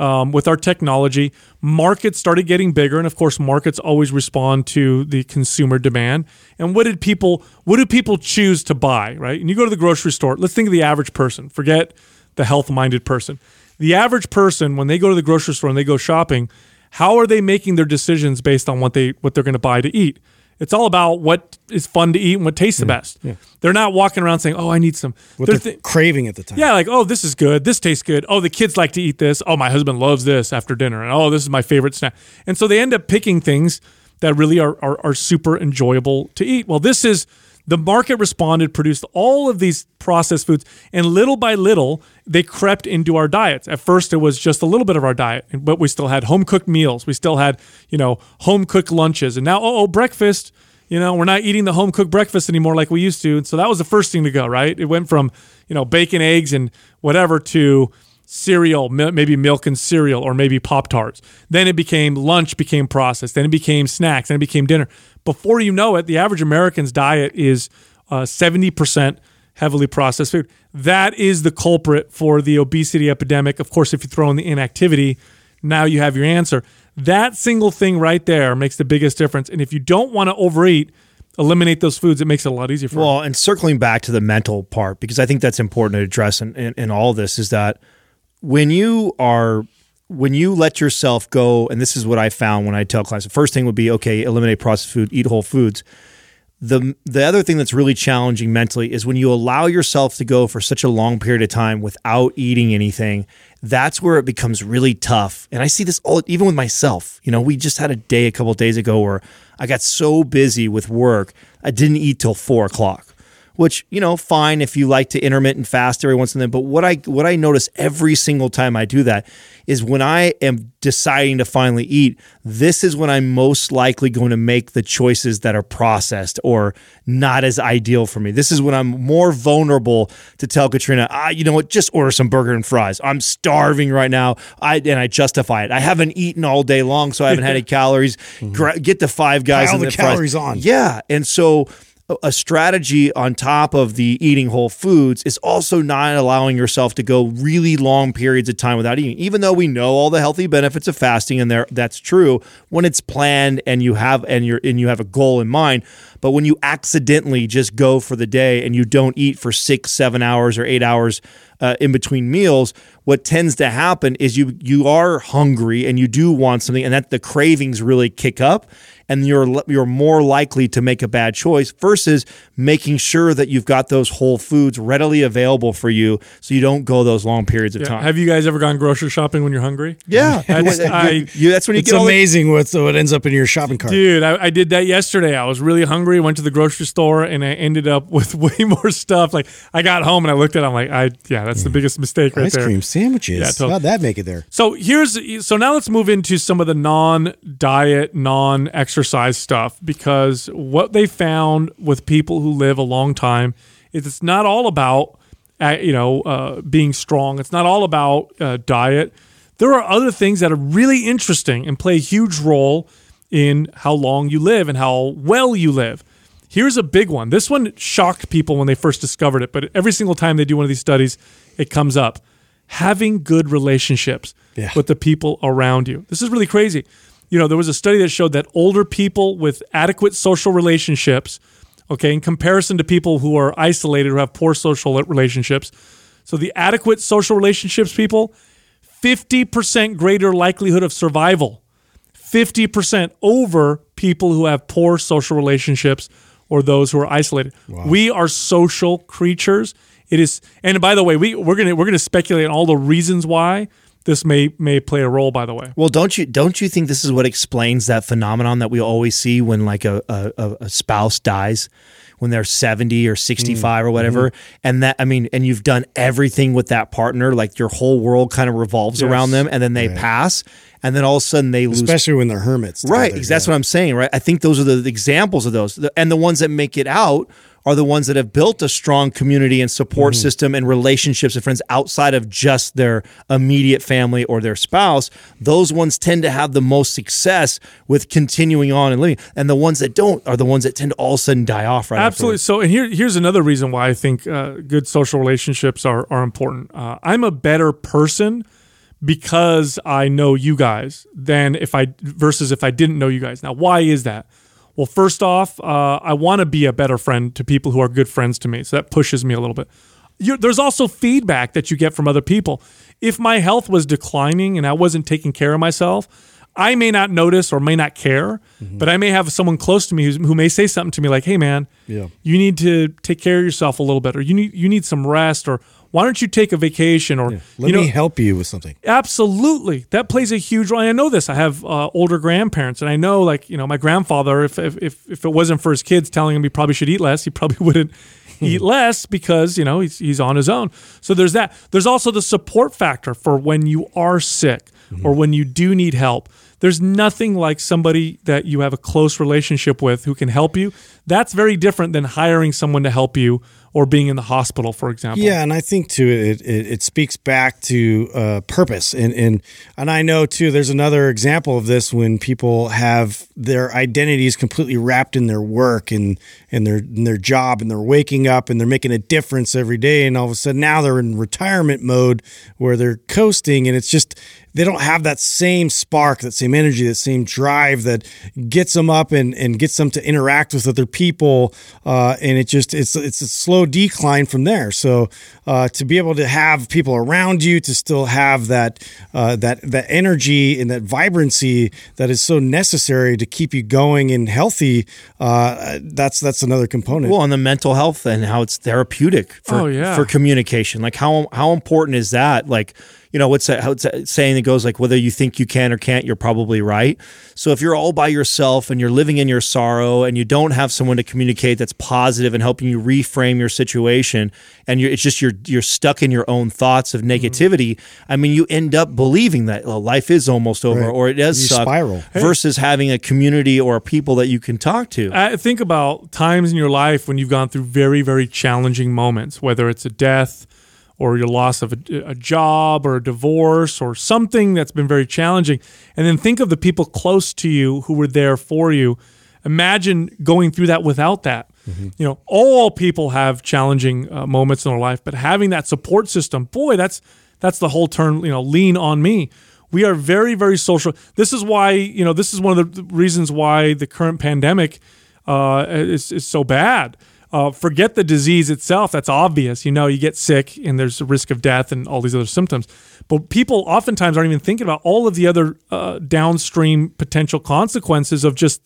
S2: um, with our technology. Markets started getting bigger, and of course, markets always respond to the consumer demand. And what did people what do people choose to buy? Right? And you go to the grocery store. Let's think of the average person. Forget the health minded person. The average person, when they go to the grocery store and they go shopping, how are they making their decisions based on what they what they're going to buy to eat? It's all about what is fun to eat and what tastes the best. They're not walking around saying, "Oh, I need some."
S4: What
S2: They're
S4: they're
S2: thi-
S4: craving at the time.
S2: yeah, like, oh, this is good. This tastes good. Oh, the kids like to eat this. Oh, my husband loves this after dinner. And oh, this is my favorite snack. And so they end up picking things that really are, are, are super enjoyable to eat. Well, this is the market responded, produced all of these processed foods, and little by little, they crept into our diets. At first, it was just a little bit of our diet, but we still had home cooked meals. We still had, you know, home cooked lunches. And now, oh, breakfast you know, we're not eating the home cooked breakfast anymore like we used to. And so that was the first thing to go, right? It went from, you know, bacon, eggs, and whatever to cereal, maybe milk and cereal, or maybe Pop Tarts. Then it became lunch became processed. Then it became snacks. Then it became dinner. Before you know it, the average American's diet is uh, 70% heavily processed food. That is the culprit for the obesity epidemic. Of course, if you throw in the inactivity, now you have your answer. That single thing right there makes the biggest difference. And if you don't want to overeat, eliminate those foods. It makes it a lot easier for you.
S3: Well, and circling back to the mental part, because I think that's important to address in, in, in all this, is that when you are when you let yourself go, and this is what I found when I tell clients, the first thing would be okay, eliminate processed food, eat whole foods. The the other thing that's really challenging mentally is when you allow yourself to go for such a long period of time without eating anything. That's where it becomes really tough. And I see this all even with myself. You know, we just had a day a couple days ago where I got so busy with work, I didn't eat till four o'clock which you know fine if you like to intermittent fast every once in a while but what i what i notice every single time i do that is when i am deciding to finally eat this is when i'm most likely going to make the choices that are processed or not as ideal for me. This is when i'm more vulnerable to tell katrina ah, you know what? Just order some burger and fries. I'm starving right now. I and i justify it. I haven't eaten all day long so i haven't had any calories. Gra- get the five guys
S4: Pile
S3: and
S4: the
S3: fries.
S4: calories on.
S3: Yeah. And so a strategy on top of the eating whole foods is also not allowing yourself to go really long periods of time without eating. Even though we know all the healthy benefits of fasting and there that's true when it's planned and you have and you're and you have a goal in mind, but when you accidentally just go for the day and you don't eat for 6, 7 hours or 8 hours uh, in between meals, what tends to happen is you you are hungry and you do want something, and that the cravings really kick up, and you're you're more likely to make a bad choice versus making sure that you've got those whole foods readily available for you, so you don't go those long periods of
S2: Yeah.
S3: time.
S2: Have you guys ever gone grocery shopping when you're hungry?
S3: yeah,
S2: That's- I-
S3: You- that's when you
S4: It's
S3: get all the-
S4: amazing what's what ends up in your shopping cart.
S2: Dude, I, I did that yesterday. I was really hungry. Went to the grocery store and I ended up with way more stuff. Like I got home and I looked at. it, I'm like, I yeah, that's the biggest mistake right
S4: Ice
S2: there.
S4: Ice cream sandwiches.
S2: Yeah, totally.
S4: How'd that make it there?
S2: So here's so now let's move into some of the non-diet, non-exercise stuff because what they found with people who live a long time is it's not all about uh, you know uh, being strong. It's not all about uh, diet. There are other things that are really interesting and play a huge role in how long you live and how well you live. Here's a big one. This one shocked people when they first discovered it, but every single time they do one of these studies, it comes up. Having good relationships
S4: Yeah.
S2: with the people around you. This is really crazy. You know, there was a study that showed that older people with adequate social relationships, okay, in comparison to people who are isolated who have poor social relationships. So the adequate social relationships people, 50% greater likelihood of survival. 50% over people who have poor social relationships or those who are isolated. We are social creatures. It is and by the way, we we're going to we're going to speculate on all the reasons why this may may play a role by the way.
S3: Well, don't you don't you think this is what explains that phenomenon that we always see when like a, a- a spouse dies when they're 70 or 65 mm-hmm. or whatever mm-hmm. and that I mean and you've done everything with that partner like your whole world kind of revolves
S2: Yes.
S3: around them and then they pass and then all of a sudden they lose
S4: Especially when they're hermits.
S3: Right, that's
S4: yeah.
S3: what I'm saying, right? I think those are the examples of those. And the ones that make it out are the ones that have built a strong community and support
S4: Mm-hmm.
S3: system and relationships and friends outside of just their immediate family or their spouse. Those ones tend to have the most success with continuing on and living. And the ones that don't are the ones that tend to all of a sudden die off right
S2: Absolutely.
S3: afterwards.
S2: So, and here, here's another reason why I think uh, good social relationships are, are important. Uh, I'm a better person because I know you guys than if I versus if I didn't know you guys. Now, why is that? Well, first off, uh, I want to be a better friend to people who are good friends to me. So that pushes me a little bit. you there's also feedback that you get from other people. If my health was declining and I wasn't taking care of myself, I may not notice or may not care, but I may have someone close to me who's, who may say something to me like, "Hey, man,
S4: Yeah.
S2: you need to take care of yourself a little bit, or you need you need some rest, or why don't you take a vacation, or
S4: Let
S2: you know,
S4: me help you with something.
S2: Absolutely, that plays a huge role. I know this. I have uh, older grandparents, and I know, like you know, my grandfather. If, if if if it wasn't for his kids telling him he probably should eat less, he probably wouldn't eat less because you know he's he's on his own. So there's that. There's also the support factor for when you are sick or when you do need help. There's nothing like somebody that you have a close relationship with who can help you. That's very different than hiring someone to help you or being in the hospital, for example.
S4: Yeah, and I think too it it, it speaks back to uh, purpose, and and and I know too. There's another example of this when people have their identities completely wrapped in their work and and their in their job, and they're waking up and they're making a difference every day, and all of a sudden now they're in retirement mode where they're coasting, and it's just they don't have that same spark, that same same energy, that same drive that gets them up and, and gets them to interact with other people. Uh, and it just it's it's a slow decline from there. So uh, to be able to have people around you to still have that uh, that that energy and that vibrancy that is so necessary to keep you going and healthy, uh, that's that's another component.
S3: Well, on the mental health and how it's therapeutic for
S2: Oh, yeah.
S3: for communication. Like how how important is that? Like you know what's that, how it's that saying that goes like whether you think you can or can't, you're probably right. So if you're all by yourself and you're living in your sorrow and you don't have someone to communicate that's positive and helping you reframe your situation, and you're, it's just you're you're stuck in your own thoughts of mm-hmm. negativity. I mean, you end up believing that well, life is almost over
S4: Right.
S3: or it does
S4: You
S3: suck.
S4: spiral.
S3: versus having a community or people that you can talk to.
S2: I think about times in your life when you've gone through very, very challenging moments, whether it's a death or your loss of a, a job or a divorce or something that's been very challenging. And then think of the people close to you who were there for you. Imagine going through that without that. You know, all people have challenging uh, moments in their life, but having that support system, boy, that's that's the whole term. You know, lean on me. We are very, very social. This is why you know this is one of the reasons why the current pandemic uh, is is so bad. Uh, forget the disease itself. That's obvious. You know, you get sick and there's a risk of death and all these other symptoms. But people oftentimes aren't even thinking about all of the other uh, downstream potential consequences of just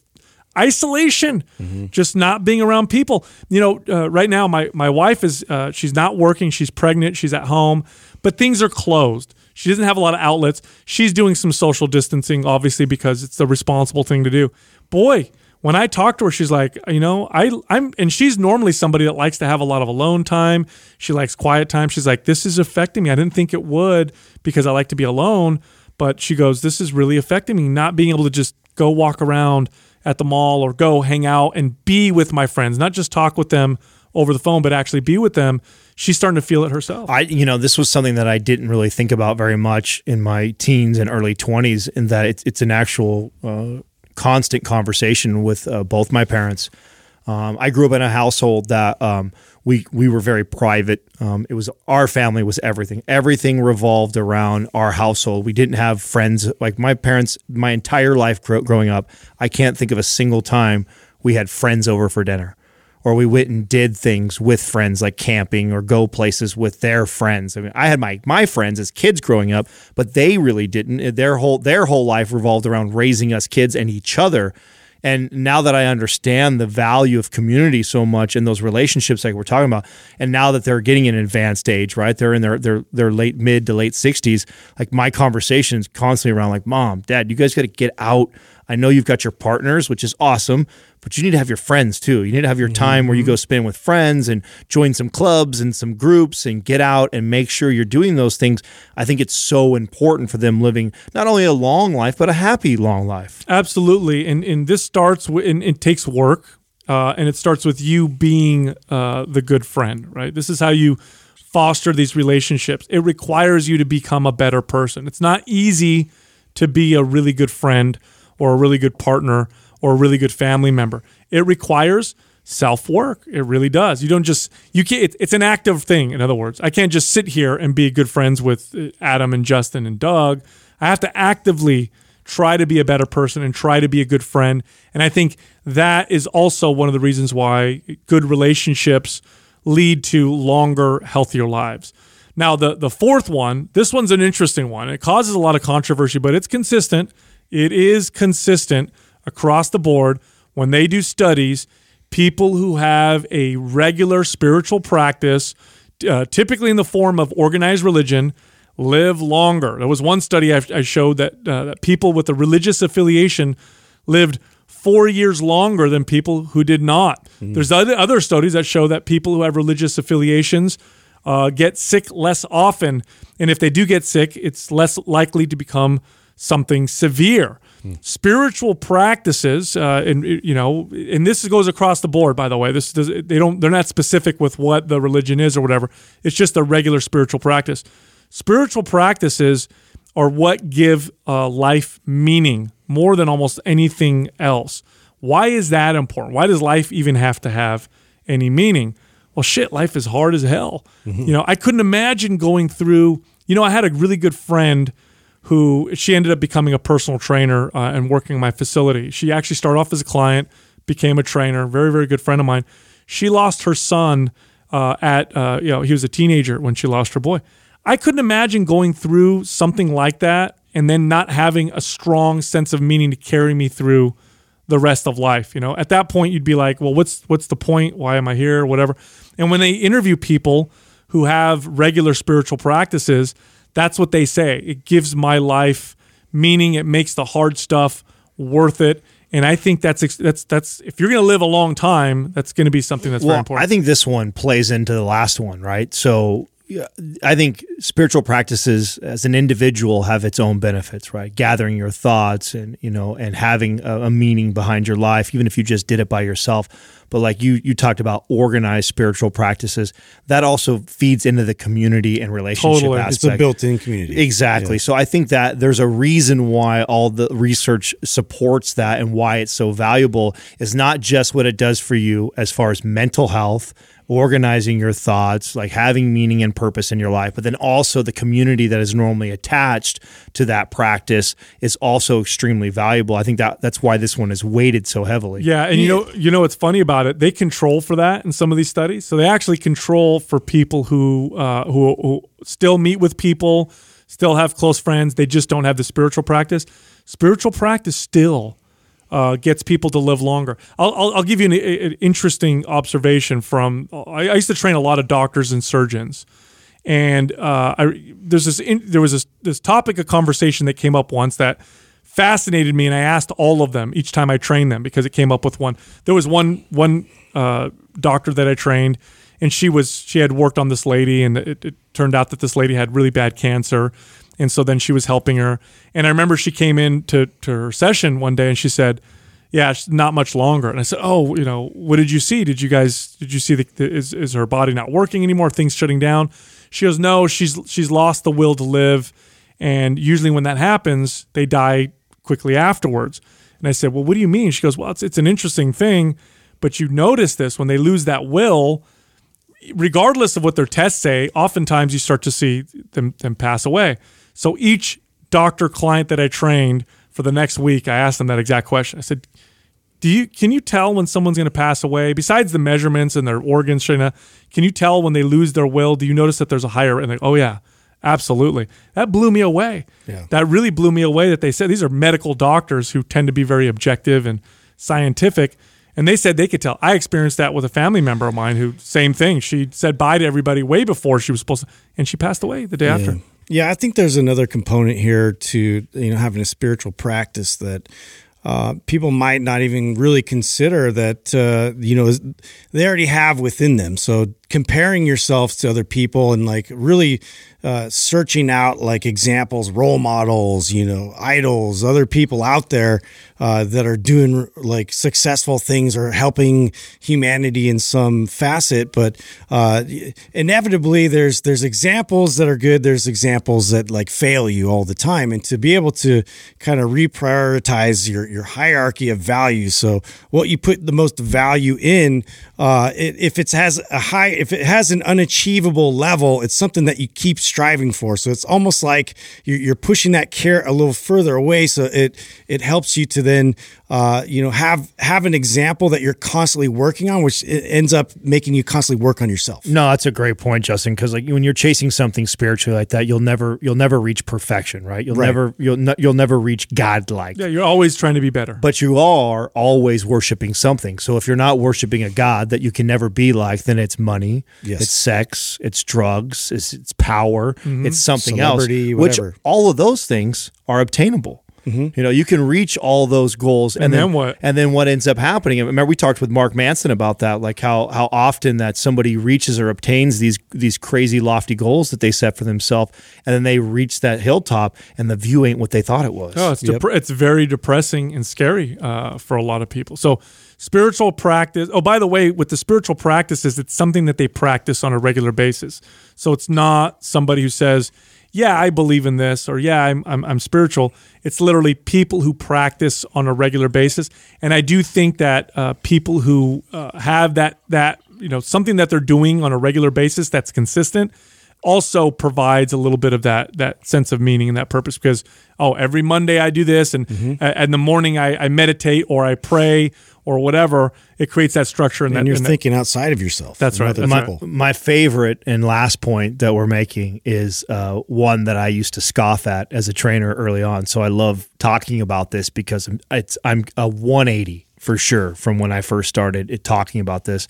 S2: isolation just not being around people you know uh, right now my my wife is uh, she's not working she's pregnant she's at home but things are closed she doesn't have a lot of outlets she's doing some social distancing obviously because it's the responsible thing to do boy when I talk to her, she's like, you know, I I'm and she's normally somebody that likes to have a lot of alone time. She likes quiet time. She's like, this is affecting me. I didn't think it would because I like to be alone, but she goes, this is really affecting me. Not being able to just go walk around at the mall or go hang out and be with my friends, not just talk with them over the phone, but actually be with them. She's starting to feel it herself.
S3: I, you know, this was something that I didn't really think about very much in my teens and early 20s, in that it's, it's an actual uh, constant conversation with uh, both my parents. Um, I grew up in a household that um, we we were very private. Um, it was our family was everything. Everything revolved around our household. We didn't have friends like my parents. My entire life grow, growing up, I can't think of a single time we had friends over for dinner or we went and did things with friends like camping or go places with their friends. I mean, I had my my friends as kids growing up, but they really didn't. Their whole their whole life revolved around raising us kids and each other. And now that I understand the value of community so much and those relationships like we're talking about, and now that they're getting an advanced age, right? They're in their their their late mid to late sixties. Like my conversations constantly around like, mom, dad, you guys got to get out. I know you've got your partners, which is awesome, but you need to have your friends too. You need to have your time where you go spend with friends and join some clubs and some groups and get out and make sure you're doing those things. I think it's so important for them living not only a long life, but a happy long life.
S2: Absolutely, and and this starts with and it takes work, uh, and it starts with you being uh, the good friend, right? This is how you foster these relationships. It requires you to become a better person. It's not easy to be a really good friend or a really good partner or a really good family member. It requires self work. It really does. You don't just you can't. It's an active thing. In other words, I can't just sit here and be good friends with uh, Adam and Justin and Doug. I have to actively try to be a better person and try to be a good friend. And I think that is also one of the reasons why good relationships lead to longer, healthier lives. Now, the the fourth one, this one's an interesting one. It causes a lot of controversy, but it's consistent. It is consistent across the board when they do studies. People who have a regular spiritual practice, uh, typically in the form of organized religion, live longer. There was one study I, I showed that, uh, that people with a religious affiliation lived four years longer than people who did not. There's other, other studies that show that people who have religious affiliations uh, get sick less often. And if they do get sick, it's less likely to become something severe. Spiritual practices, uh, and you know, and this goes across the board. By the way, this does, they don't they're not specific with what the religion is or whatever. It's just a regular spiritual practice. Spiritual practices are what give uh, life meaning more than almost anything else. Why is that important? Why does life even have to have any meaning? Well, shit, life is hard as hell. You know, I couldn't imagine going through. You know, I had a really good friend who she ended up becoming a personal trainer uh, and working in my facility. She actually started off as a client, became a trainer, very, very good friend of mine. She lost her son uh, at, uh, you know, he was a teenager when she lost her boy. I couldn't imagine going through something like that and then not having a strong sense of meaning to carry me through the rest of life. You know, at that point, you'd be like, well, what's what's the point? Why am I here? Whatever. And when they interview people who have regular spiritual practices, that's what they say. It gives my life meaning. It makes the hard stuff worth it. And I think that's that's that's if you're going to live a long time, that's going to be something that's
S3: well,
S2: very important.
S3: I think this one plays into the last one, right? So I think spiritual practices as an individual have its own benefits, right? Gathering your thoughts and you know and having a, a, meaning behind your life, even if you just did it by yourself. But like you you talked about organized spiritual practices, that also feeds into the community and relationship
S2: Totally.
S3: aspect.
S4: It's a built-in community.
S3: Exactly.
S4: Yeah.
S3: So I think that there's a reason why all the research supports that and why it's so valuable is not just what it does for you as far as mental health, organizing your thoughts, like having meaning and purpose in your life, but then also the community that is normally attached to that practice is also extremely valuable. I think that that's why this one is weighted so heavily.
S2: Yeah, and you know, you know what's funny about it? They control for that in some of these studies. So they actually control for people who uh, who, who still meet with people, still have close friends. They just don't have the spiritual practice. Spiritual practice still uh, gets people to live longer. I'll, I'll, I'll give you an, an, interesting observation from. I, I, used to train a lot of doctors and surgeons, and uh, I, there's this in, there was this this topic of conversation that came up once that fascinated me, and I asked all of them each time I trained them because it came up with one. There was one one uh, doctor that I trained, and she was she had worked on this lady, and it, it turned out that this lady had really bad cancer and so then she was helping her. And I remember she came in to, to her session one day and she said, yeah, not much longer. And I said, oh, you know, what did you see? Did you guys, did you see the, the is, is her body not working anymore? Things shutting down? She goes, no, she's, she's lost the will to live. And usually when that happens, they die quickly afterwards. And I said, well, what do you mean? She goes, well, it's, it's an interesting thing, but you notice this when they lose that will, regardless of what their tests say, oftentimes you start to see them, them pass away. So each doctor client that I trained for the next week, I asked them that exact question. I said, "Do you can you tell when someone's going to pass away? Besides the measurements and their organs, Shana, can you tell when they lose their will? Do you notice that there's a higher?" And "Oh yeah." Absolutely. That blew me away.
S4: Yeah.
S2: That really blew me away that they said these are medical doctors who tend to be very objective and scientific. And they said they could tell. I experienced that with a family member of mine who, same thing. She said bye to everybody way before she was supposed to, and she passed away the day
S4: yeah.
S2: after.
S4: Yeah, I think there's another component here to you know having a spiritual practice that uh, people might not even really consider that uh, you know they already have within them. So comparing yourself to other people and like really uh, searching out like examples, role models, you know, idols, other people out there uh, that are doing like successful things or helping humanity in some facet. But uh, inevitably, there's there's examples that are good. There's examples that like fail you all the time, and to be able to kind of reprioritize your your hierarchy of values. So what you put the most value in, uh, it, if it has a high, if it has an unachievable level, it's something that you keep striving for. So it's almost like you're, you're pushing that carrot a little further away. So it it helps you to then uh, you know have have an example that you're constantly working on, which ends up making you constantly work on yourself.
S3: No, that's a great point, Justin. Because like when you're chasing something spiritually like that, you'll never you'll never reach perfection, right? You'll
S4: Right.
S3: never you'll ne- you'll never reach godlike.
S2: Yeah, you're always trying to be better.
S3: But you are always worshiping something. So if you're not worshiping a God that you can never be like, then it's money,
S4: Yes.
S3: it's sex, it's drugs, it's, it's power, it's something else.
S4: Celebrity,
S3: Which
S4: whatever.
S3: all of those things are obtainable. You know, you can reach all those goals, and,
S2: And then what?
S3: And then what ends up happening? Remember, we talked with Mark Manson about that, like how how often that somebody reaches or obtains these these crazy lofty goals that they set for themselves, and then they reach that hilltop, and the view ain't what they thought it was.
S2: Oh, it's depre- it's very depressing and scary uh, for a lot of people. So spiritual practice. Oh, by the way, with the spiritual practices, it's something that they practice on a regular basis. So it's not somebody who says, "Yeah, I believe in this," or "Yeah, I'm I'm, I'm spiritual." It's literally people who practice on a regular basis, and I do think that uh, people who uh, have that that you know something that they're doing on a regular basis that's consistent also provides a little bit of that that sense of meaning and that purpose because oh every monday i do this and
S4: Mm-hmm.
S2: uh, in the morning I, I meditate or i pray or whatever it creates that structure and,
S4: and
S2: that,
S4: you're
S2: and that-
S4: thinking outside of yourself.
S2: That's right, that's right.
S3: My favorite and last point that we're making is uh, one that I used to scoff at as a trainer early on. So I love talking about this because it's I'm a 180 for sure from when I first started it, talking about this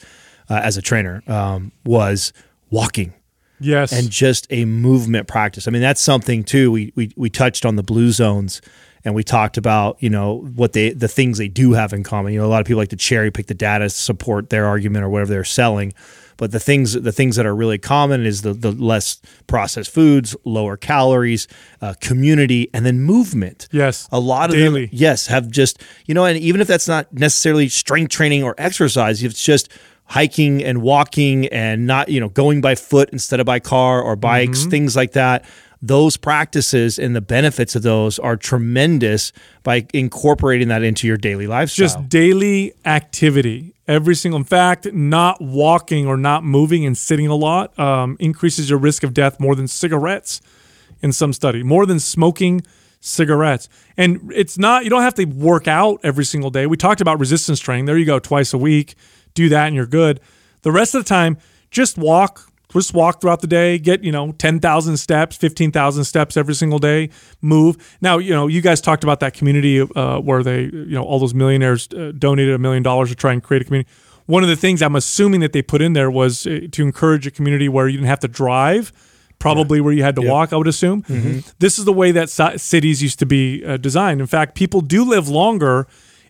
S3: uh, as a trainer um, was walking
S2: yes
S3: and just a movement practice. I mean, that's something too. We we we touched on the blue zones and we talked about, you know, what they the things they do have in common. You know, a lot of people like to cherry pick the data to support their argument or whatever they're selling. But the things the things that are really common is the the less processed foods, lower calories, uh, community, and then movement.
S2: Yes.
S3: a lot of
S2: Daily.
S3: them, yes, have just you know, and even if that's not necessarily strength training or exercise, if it's just hiking and walking and not you know going by foot instead of by car or bikes,
S2: Mm-hmm.
S3: things like that. Those practices and the benefits of those are tremendous by incorporating that into your daily lifestyle.
S2: just daily activity. Every single in fact not walking or not moving and sitting a lot um, increases your risk of death more than cigarettes in some study more than smoking cigarettes. And it's not you don't have to work out every single day. We talked about resistance training. There you go twice a week do that and you're good. The rest of the time just walk just walk throughout the day get you know 10,000 steps 15,000 steps every single day move. Now you know you guys talked about that community uh, where they you know all those millionaires uh, donated a million dollars to try and create a community. One of the things i'm assuming that they put in there was uh, to encourage a community where you didn't have to drive probably where you had to walk i would assume. This is the way that ci- cities used to be uh, designed. In fact people do live longer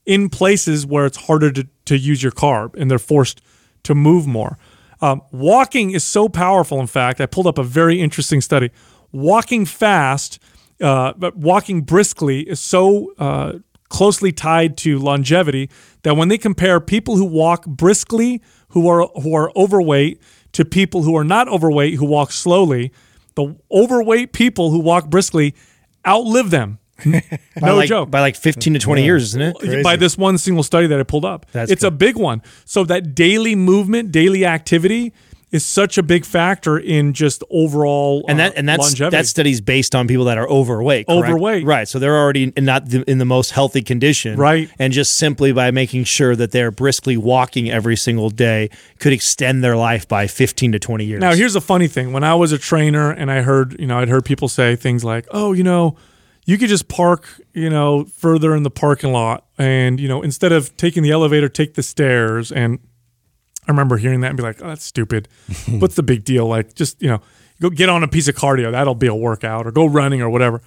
S2: in places where it's harder to, to use your car and they're forced to move more um, walking is so powerful. In fact, I pulled up a very interesting study. Walking fast, uh, but walking briskly is so uh, closely tied to longevity that when they compare people who walk briskly, who are who are overweight, to people who are not overweight who walk slowly, the overweight people who walk briskly outlive them.
S3: by
S2: no
S3: like,
S2: joke
S3: by like 15 to 20 years, isn't it?
S2: by this one single study that I pulled up.
S3: That's
S2: it's a big one. So that daily movement, daily activity is such a big factor in just overall
S3: and
S2: uh,
S3: that and that's
S2: longevity.
S3: that study's based on people that are overweight. correct?
S2: Overweight.
S3: right? So they're already in not the, in the most healthy condition,
S2: Right.
S3: And just simply by making sure that they're briskly walking every single day could extend their life by fifteen to twenty years.
S2: Now, here's a funny thing. When I was a trainer and I heard, you know, I'd heard people say things like, "Oh, you know, you could just park, you know, further in the parking lot and, you know, instead of taking the elevator, take the stairs." And I remember hearing that and be like, "Oh, that's stupid. What's the big deal? Like just, you know, go get on a piece of cardio. That'll be a workout or go running or whatever."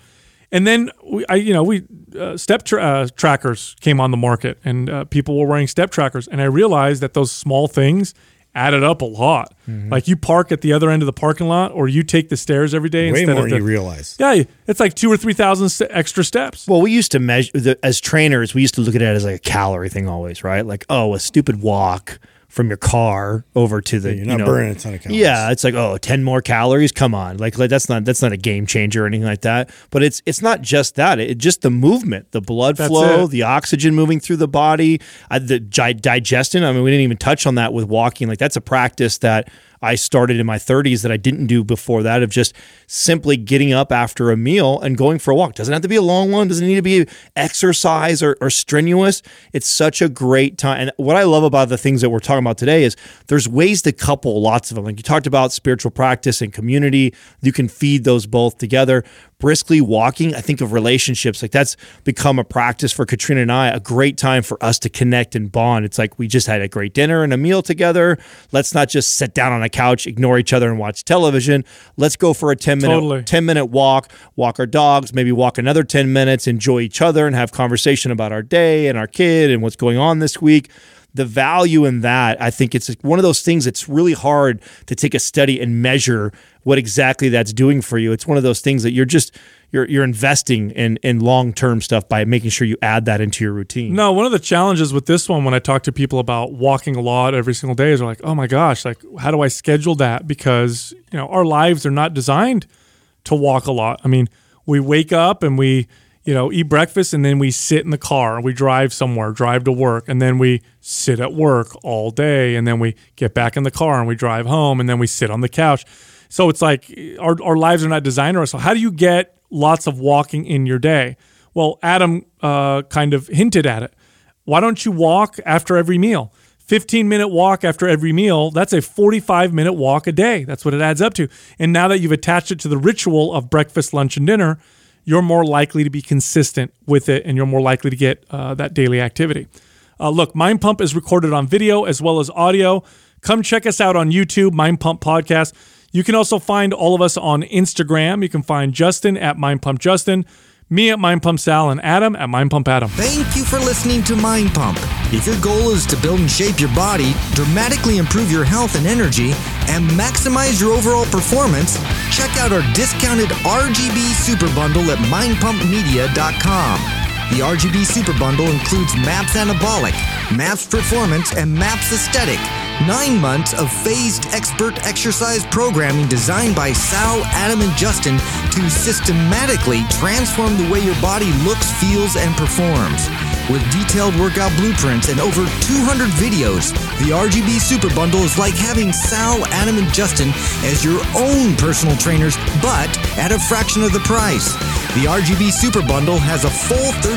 S2: And then we, I, you know, we uh, step tra- uh, trackers came on the market, and uh, people were wearing step trackers, and I realized that those small things added up a lot.
S4: Mm-hmm.
S2: Like you park at the other end of the parking lot, or you take the stairs every day
S4: Way
S2: instead
S4: more
S2: of
S4: than
S2: the,
S4: you realize.
S2: yeah, it's like two or three thousand st- extra steps.
S3: Well, we used to measure the, as trainers. We used to look at it as like a calorie thing, always, right? Like, oh, a stupid walk from your car over to the
S4: You're
S3: you
S4: not
S3: know,
S4: burning a ton of calories.
S3: Yeah, it's like oh, 10 more calories. Come on, like, like that's not that's not a game changer or anything like that. But it's it's not just that. It just the movement, the blood
S2: That's
S3: flow,
S2: it.
S3: the oxygen moving through the body, uh, the digestion. I mean, we didn't even touch on that with walking. Like that's a practice that I started in my 30s that I didn't do before that of just simply getting up after a meal and going for a walk. Doesn't have to be a long one, doesn't need to be exercise or, or strenuous. It's such a great time. And what I love about the things that we're talking about today is there's ways to couple lots of them. Like you talked about spiritual practice and community, you can feed those both together. Briskly walking, I think of relationships. Like that's become a practice for Katrina and I, a great time for us to connect and bond. It's like we just had a great dinner and a meal together. Let's not just sit down on a couch, ignore each other, and watch television. Let's go for a 10 minute
S2: Totally.
S3: 10 minute walk, walk our dogs, maybe walk another 10 minutes, enjoy each other and have conversation about our day and our kid and what's going on this week. The value in that, I think it's one of those things that's really hard to take a study and measure what exactly that's doing for you. It's one of those things that you're just you're you're investing in in long-term stuff by making sure you add that into your routine.
S2: No, one of the challenges with this one when I talk to people about walking a lot every single day is they're like, "Oh my gosh, like how do I schedule that?" Because, you know, our lives are not designed to walk a lot. I mean, we wake up and we, you know, eat breakfast and then we sit in the car and we drive somewhere, drive to work, and then we sit at work all day and then we get back in the car and we drive home and then we sit on the couch. So it's like our, our lives are not designed around. So how do you get lots of walking in your day? Well, Adam uh, kind of hinted at it. Why don't you walk after every meal? 15 minute walk after every meal, that's a 45 minute walk a day. That's what it adds up to. And now that you've attached it to the ritual of breakfast, lunch, and dinner, you're more likely to be consistent with it and you're more likely to get uh, that daily activity. Uh, look, Mind Pump is recorded on video as well as audio. Come check us out on YouTube, Mind Pump Podcast. You can also find all of us on Instagram. You can find Justin at Mind Pump Justin me at Mind Pump Sal, and Adam at Mind Pump Adam.
S5: Thank you for listening to Mind Pump. If your goal is to build and shape your body, dramatically improve your health and energy, and maximize your overall performance, check out our discounted RGB Super Bundle at mindpumpmedia.com. The RGB Super Bundle includes MAPS Anabolic, MAPS Performance, and MAPS Aesthetic Nine months of phased expert exercise programming designed by Sal, Adam, and Justin to systematically transform the way your body looks, feels, and performs. With detailed workout blueprints and over 200 videos, the RGB Super Bundle is like having Sal, Adam, and Justin as your own personal trainers, but at a fraction of the price. The RGB Super Bundle has a full 30